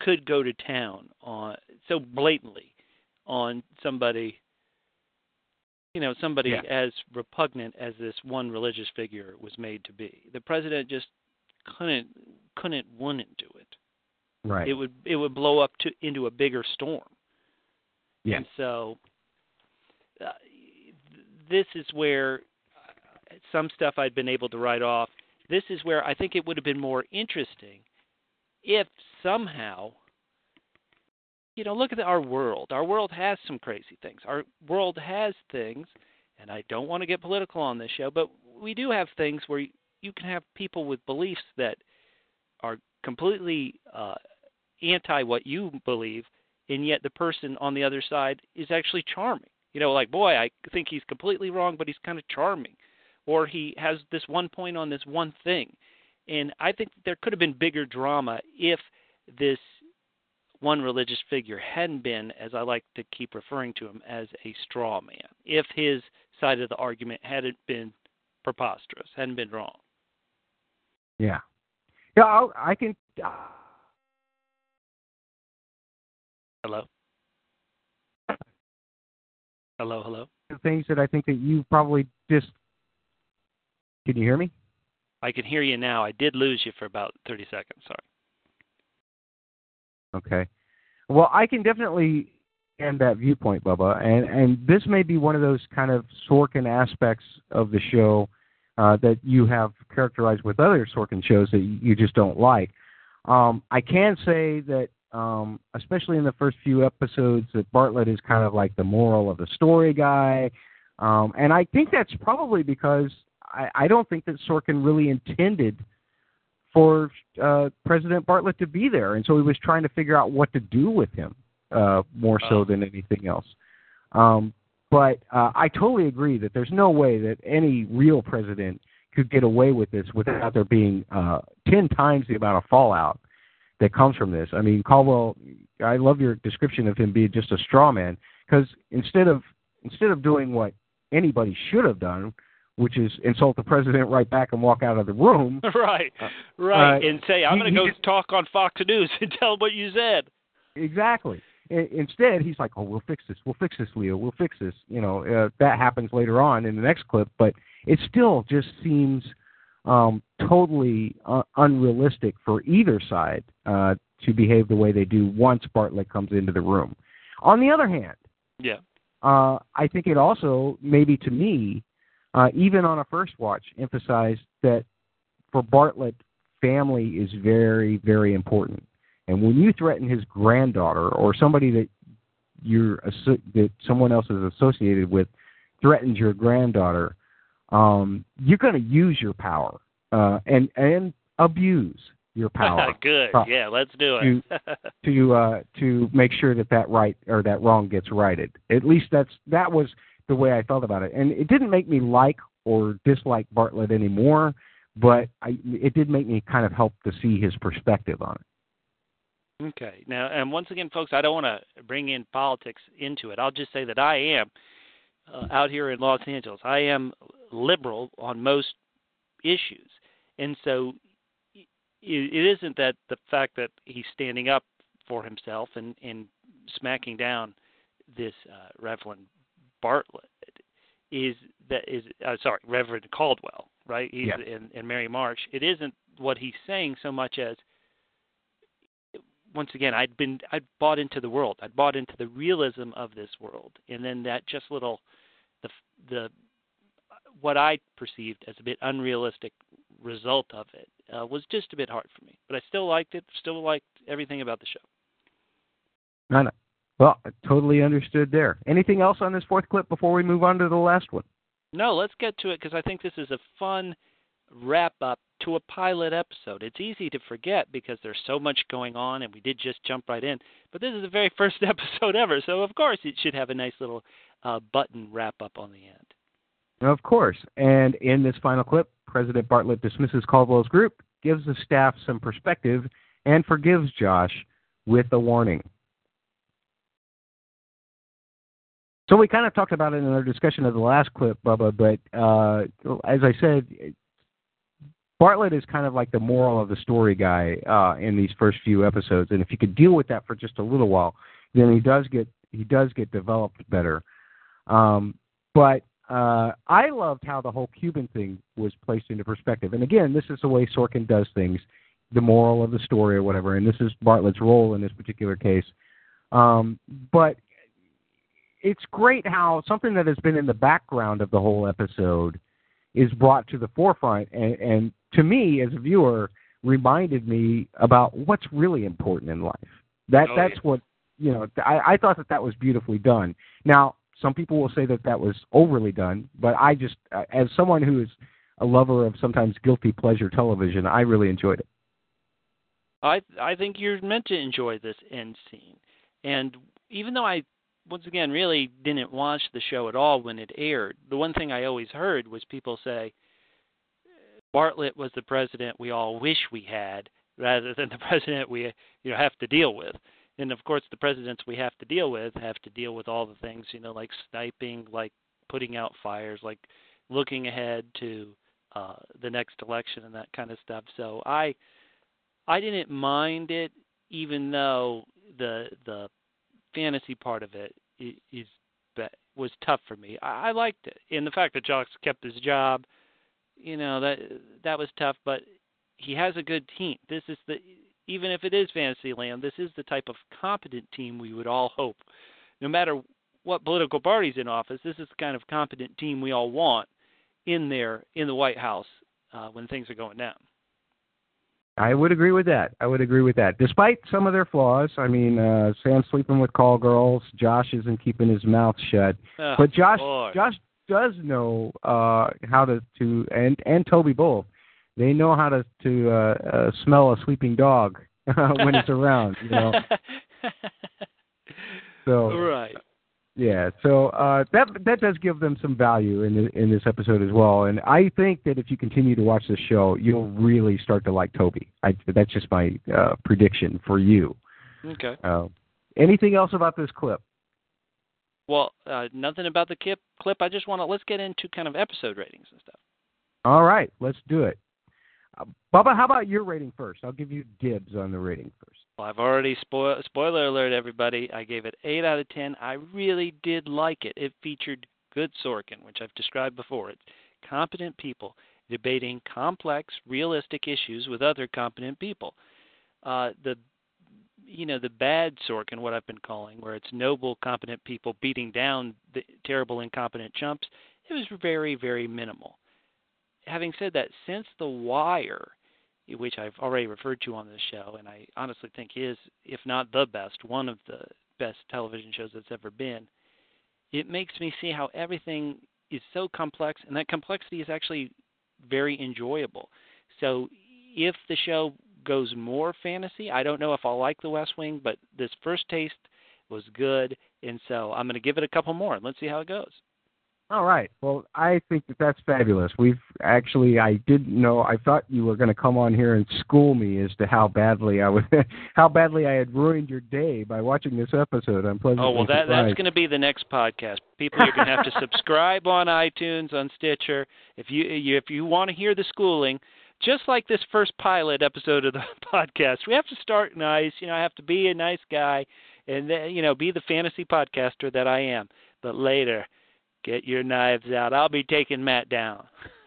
could go to town on so blatantly on somebody you know somebody yeah. as repugnant as this one religious figure was made to be. The president just couldn't couldn't wouldn't do it. Right. It would it would blow up to into a bigger storm. Yeah. And so uh, this is where some stuff I'd been able to write off. This is where I think it would have been more interesting if somehow, you know, look at our world. Our world has some crazy things. Our world has things, and I don't want to get political on this show, but we do have things where you can have people with beliefs that are completely uh, anti what you believe, and yet the person on the other side is actually charming. You know, like boy, I think he's completely wrong, but he's kind of charming, or he has this one point on this one thing, and I think there could have been bigger drama if this one religious figure hadn't been, as I like to keep referring to him, as a straw man. If his side of the argument hadn't been preposterous, hadn't been wrong. Yeah, yeah, I'll, I can. Uh... Hello. Hello, hello. Things that I think that you probably just. Can you hear me? I can hear you now. I did lose you for about 30 seconds. Sorry. Okay. Well, I can definitely end that viewpoint, Bubba, and and this may be one of those kind of Sorkin aspects of the show uh, that you have characterized with other Sorkin shows that you just don't like. Um, I can say that, um, especially in the first few episodes, that Bartlet is kind of like the moral of the story guy, um, and I think that's probably because I, I don't think that Sorkin really intended for uh, President Bartlet to be there, and so he was trying to figure out what to do with him uh, more so than anything else. Um, but uh, I totally agree that there's no way that any real president could get away with this without there being uh, ten times the amount of fallout that comes from this. I mean, Caldwell, I love your description of him being just a straw man because instead of instead of doing what anybody should have done, which is insult the president right back and walk out of the room. right, uh, right, uh, and say, "I'm going to go just, talk on Fox News and tell what you said." Exactly. instead, he's like, "Oh, we'll fix this. We'll fix this, Leo. We'll fix this." You know, uh, that happens later on in the next clip, but it still just seems um, totally uh, unrealistic for either side uh, to behave the way they do once Bartlet comes into the room. On the other hand, yeah, uh, I think it also maybe to me uh, even on a first watch, emphasized that for Bartlet, family is very, very important. And when you threaten his granddaughter or somebody that you're that someone else is associated with threatens your granddaughter, um, you're going to use your power uh, and and abuse your power. Good. Uh, yeah, let's do it. to to uh, to make sure that that right or that wrong gets righted. At least that's that was the way I felt about it. And it didn't make me like or dislike Bartlet anymore, but I, it did make me kind of help to see his perspective on it. Okay. Now, and once again, folks, I don't want to bring in politics into it. I'll just say that I am uh, out here in Los Angeles. I am liberal on most issues, and so it isn't that the fact that he's standing up for himself and and smacking down this uh, Bartlet is that is uh, sorry Reverend Caldwell, right? He's yeah. in, in Mary Marsh. It isn't what he's saying so much as once again I'd been I'd bought into the world. I'd bought into the realism of this world, and then that just little the the what I perceived as a bit unrealistic result of it uh, was just a bit hard for me. But I still liked it. Still liked everything about the show. No, no, well, totally understood there. Anything else on this fourth clip before we move on to the last one? No, let's get to it because I think this is a fun wrap up to a pilot episode. It's easy to forget because there's so much going on and we did just jump right in. But this is the very first episode ever, so of course it should have a nice little uh, button wrap up on the end. Of course. And in this final clip, President Bartlet dismisses Caldwell's group, gives the staff some perspective, and forgives Josh with a warning. So we kind of talked about it in our discussion of the last clip, Bubba. But uh, as I said, Bartlet is kind of like the moral of the story guy uh, in these first few episodes, and if you could deal with that for just a little while, then he does get he does get developed better. Um, but uh, I loved how the whole Cuban thing was placed into perspective. And again, this is the way Sorkin does things, the moral of the story or whatever. And this is Bartlet's role in this particular case. Um, but it's great how something that has been in the background of the whole episode is brought to the forefront and, and to me as a viewer reminded me about what's really important in life. That oh, that's yeah. what you know I, I thought that that was beautifully done. Now some people will say that that was overly done but i just uh, as someone who is a lover of sometimes guilty pleasure television i really enjoyed it. I I think you're meant to enjoy this end scene, and even though I once again really didn't watch the show at all when it aired, the one thing I always heard was people say Bartlet was the president we all wish we had, rather than the president we you know have to deal with. And of course, the presidents we have to deal with have to deal with all the things you know, like sniping, like putting out fires, like looking ahead to uh, the next election and that kind of stuff. So I I didn't mind it, even though the the fantasy part of it is was tough for me. I, I liked it, and the fact that Jock kept his job, you know that that was tough. But he has a good team. This is the even if it is Fantasyland, this is the type of competent team we would all hope. No matter what political party's in office, this is the kind of competent team we all want in there in the White House uh, when things are going down. I would agree with that. I would agree with that. Despite some of their flaws, I mean, uh, Sam's sleeping with call girls. Josh isn't keeping his mouth shut. Oh, but Josh, Lord. Josh does know uh, how to to and and Toby both. They know how to to uh, uh, smell a sleeping dog when it's around. You know. So right. Yeah, so uh, that that does give them some value in the, in this episode as well. And I think that if you continue to watch the show, you'll really start to like Toby. I, that's just my uh, prediction for you. Okay. Uh, anything else about this clip? Well, uh, nothing about the clip. Clip. I just want to let's get into kind of episode ratings and stuff. All right, let's do it. Uh, Bubba, how about your rating first? I'll give you dibs on the rating first. Well, I've already spoil spoiler alert, everybody. I gave it eight out of ten. I really did like it. It featured good Sorkin, which I've described before. It's competent people debating complex, realistic issues with other competent people. Uh, the you know the bad Sorkin, what I've been calling, where it's noble, competent people beating down the terrible, incompetent chumps. It was very, very minimal. Having said that, since The Wire, which I've already referred to on this show, and I honestly think is, if not the best, one of the best television shows that's ever been, it makes me see how everything is so complex, and that complexity is actually very enjoyable. So if the show goes more fantasy, I don't know if I'll like The West Wing, but this first taste was good, and so I'm going to give it a couple more. Let's see how it goes. All right. Well, I think that that's fabulous. We've actually, I didn't know. I thought you were going to come on here and school me as to how badly I was, how badly I had ruined your day by watching this episode. I'm pleasantly Oh well, that surprised. that's going to be the next podcast. People, you're going to have to subscribe on iTunes, on Stitcher. If you, you if you want to hear the schooling, just like this first pilot episode of the podcast, we have to start nice. You know, I have to be a nice guy, and then, you know, be the fantasy podcaster that I am. But later, get your knives out. I'll be taking Matt down.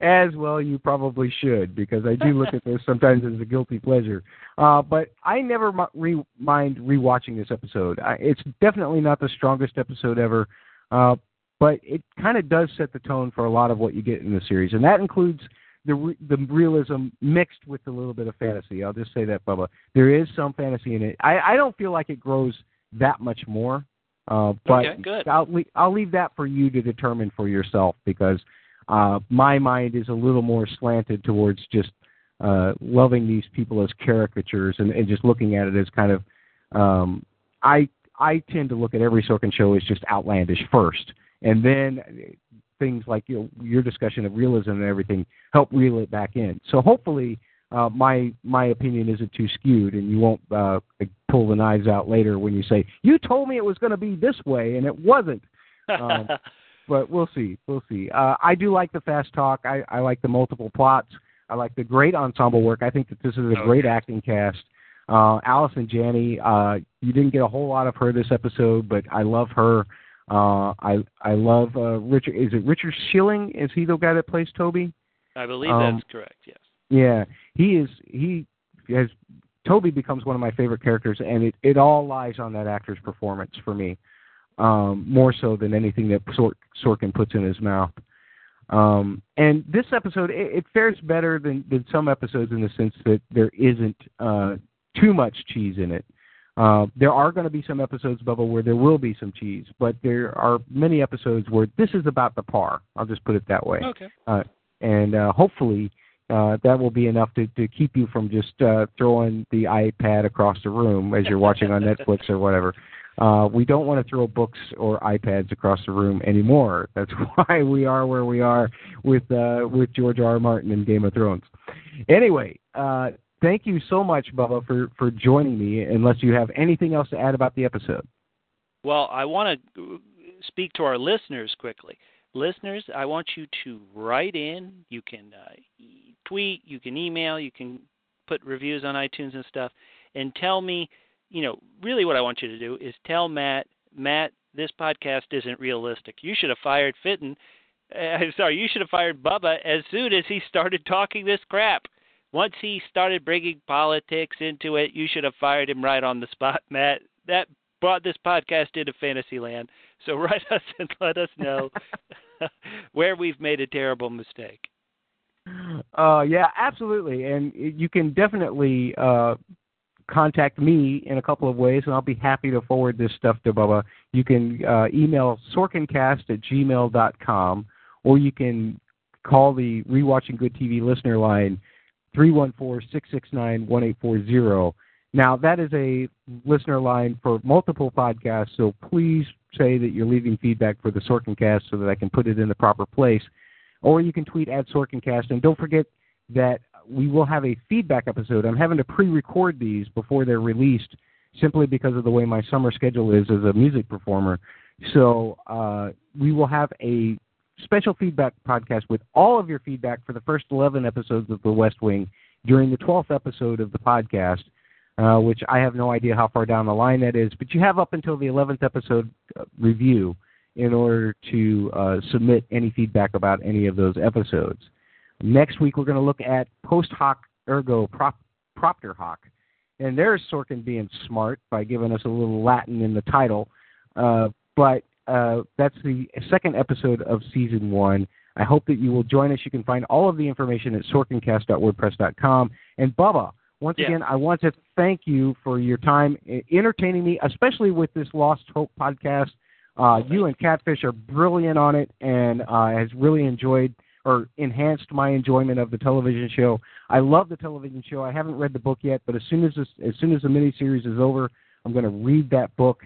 as well, you probably should because I do look at this sometimes as a guilty pleasure. Uh, but I never re- mind rewatching this episode. I, it's definitely not the strongest episode ever, uh, but it kind of does set the tone for a lot of what you get in the series, and that includes the re- the realism mixed with a little bit of fantasy. I'll just say that, Bubba. There is some fantasy in it. I, I don't feel like it grows that much more. Uh, but Okay, good. I'll le- I'll leave that for you to determine for yourself because uh, my mind is a little more slanted towards just uh, loving these people as caricatures and, and just looking at it as kind of um, I I tend to look at every Sorkin show as just outlandish first, and then things like you know, your discussion of realism and everything help reel it back in. So hopefully. Uh, my my opinion isn't too skewed, and you won't uh, pull the knives out later when you say you told me it was going to be this way and it wasn't. Um, but we'll see. We'll see. Uh, I do like the fast talk. I, I like the multiple plots. I like the great ensemble work. I think that this is a great acting cast. Uh, Allison Janney, uh, you didn't get a whole lot of her this episode, but I love her. Uh, I I love uh, Richard. Is it Richard Schilling? Is he the guy that plays Toby? I believe Um, that's correct. Yes. Yeah, he is. He has. Toby becomes one of my favorite characters, and it it all lies on that actor's performance for me, um, more so than anything that Sor- Sorkin puts in his mouth. Um, and this episode, it, it fares better than than some episodes in the sense that there isn't uh, too much cheese in it. Uh, there are going to be some episodes, Bubba, where there will be some cheese, but there are many episodes where this is about the par. I'll just put it that way Okay. uh, and uh, hopefully Uh, that will be enough to, to keep you from just uh, throwing the iPad across the room as you're watching on Netflix or whatever. Uh, we don't want to throw books or iPads across the room anymore. That's why we are where we are with uh, with George R. R. Martin and Game of Thrones. Anyway, uh, thank you so much, Bubba, for, for joining me. Unless you have anything else to add about the episode. Well, I want to speak to our listeners quickly. Listeners, I want you to write in. You can uh, tweet, you can email, you can put reviews on iTunes and stuff, and tell me, you know, really what I want you to do is tell Matt, Matt, this podcast isn't realistic. You should have fired Fitton. Uh, sorry, you should have fired Bubba as soon as he started talking this crap. Once he started bringing politics into it, you should have fired him right on the spot, Matt. That brought this podcast into Fantasyland. So write us and let us know where we've made a terrible mistake. Uh, yeah, absolutely, and you can definitely uh, contact me in a couple of ways, and I'll be happy to forward this stuff to Bubba. You can uh, email sorkincast at gmail.com, or you can call the Rewatching Good TV listener line, 314 669 1840. Now, that is a listener line for multiple podcasts, so please say that you're leaving feedback for the Sorkincast so that I can put it in the proper place. Or you can tweet at Sorkincast. And don't forget that we will have a feedback episode. I'm having to pre record these before they're released simply because of the way my summer schedule is as a music performer. So uh, we will have a special feedback podcast with all of your feedback for the first 11 episodes of The West Wing during the 12th episode of the podcast. Uh, which I have no idea how far down the line that is. But you have up until the 11th episode uh, review in order to uh, submit any feedback about any of those episodes. Next week, we're going to look at post hoc ergo prop, propter hoc. And there's Sorkin being smart by giving us a little Latin in the title. Uh, but uh, that's the second episode of season one. I hope that you will join us. You can find all of the information at sorkincast.wordpress.com. And Bubba, once yeah. again, I want to thank you for your time entertaining me, especially with this Lost Hope podcast. Uh, you and Catfish are brilliant on it, and uh, has really enjoyed or enhanced my enjoyment of the television show. I love the television show. I haven't read the book yet, but as soon as this, as soon as the miniseries is over, I'm going to read that book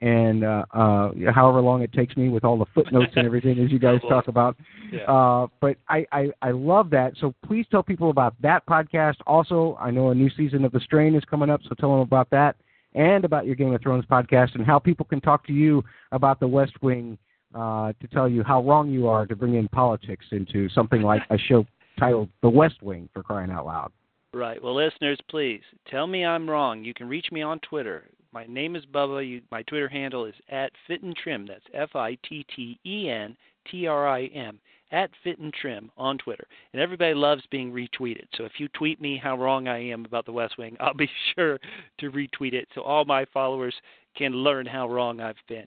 and uh, uh, however long it takes me with all the footnotes and everything as you guys talk about. Yeah. Uh, but I, I, I love that. So please tell people about that podcast. Also, I know a new season of The Strain is coming up, so tell them about that and about your Game of Thrones podcast and how people can talk to you about The West Wing uh, to tell you how wrong you are to bring in politics into something like a show titled The West Wing for crying out loud. Right. Well, listeners, please tell me I'm wrong. You can reach me on Twitter my name is Bubba. You, my Twitter handle is at Fit and Trim. That's F I T T E N T R I M at Fit and Trim on Twitter. And everybody loves being retweeted. So if you tweet me how wrong I am about the West Wing, I'll be sure to retweet it so all my followers can learn how wrong I've been.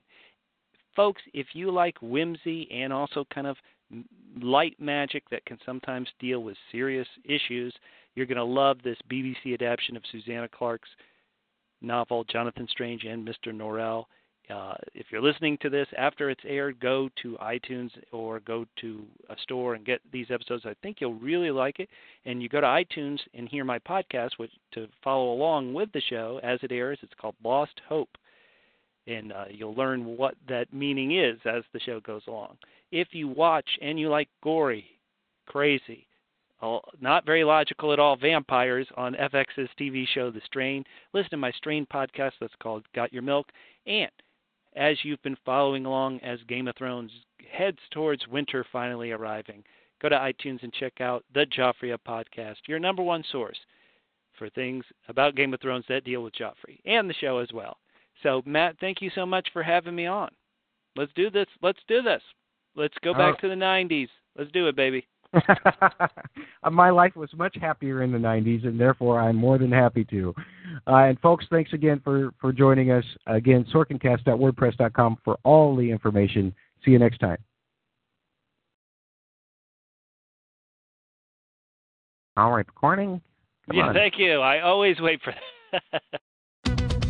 Folks, if you like whimsy and also kind of light magic that can sometimes deal with serious issues, you're going to love this BBC adaptation of Susanna Clarke's novel, Jonathan Strange and Mr. Norrell. Uh, if you're listening to this after it's aired, go to iTunes or go to a store and get these episodes. I think you'll really like it. And you go to iTunes and hear my podcast which, to follow along with the show as it airs. It's called Lost Hope. And uh, you'll learn what that meaning is as the show goes along. If you watch and you like gory, crazy, not very logical at all vampires on FX's TV show The Strain. Listen to my Strain podcast that's called Got Your Milk. And as you've been following along as Game of Thrones heads towards winter finally arriving, go to iTunes and check out the Joffrey podcast, your number one source for things about Game of Thrones that deal with Joffrey and the show as well. So, Matt, thank you so much for having me on. Let's do this. Let's do this. Let's go back uh, to the 90s. Let's do it, baby. My life was much happier in the 90s, and therefore I'm more than happy to. Uh, and folks, thanks again for, for joining us. Again, sorkincast.wordpress.com for all the information. See you next time. All right, recording. Come yeah, on. thank you. I always wait for that.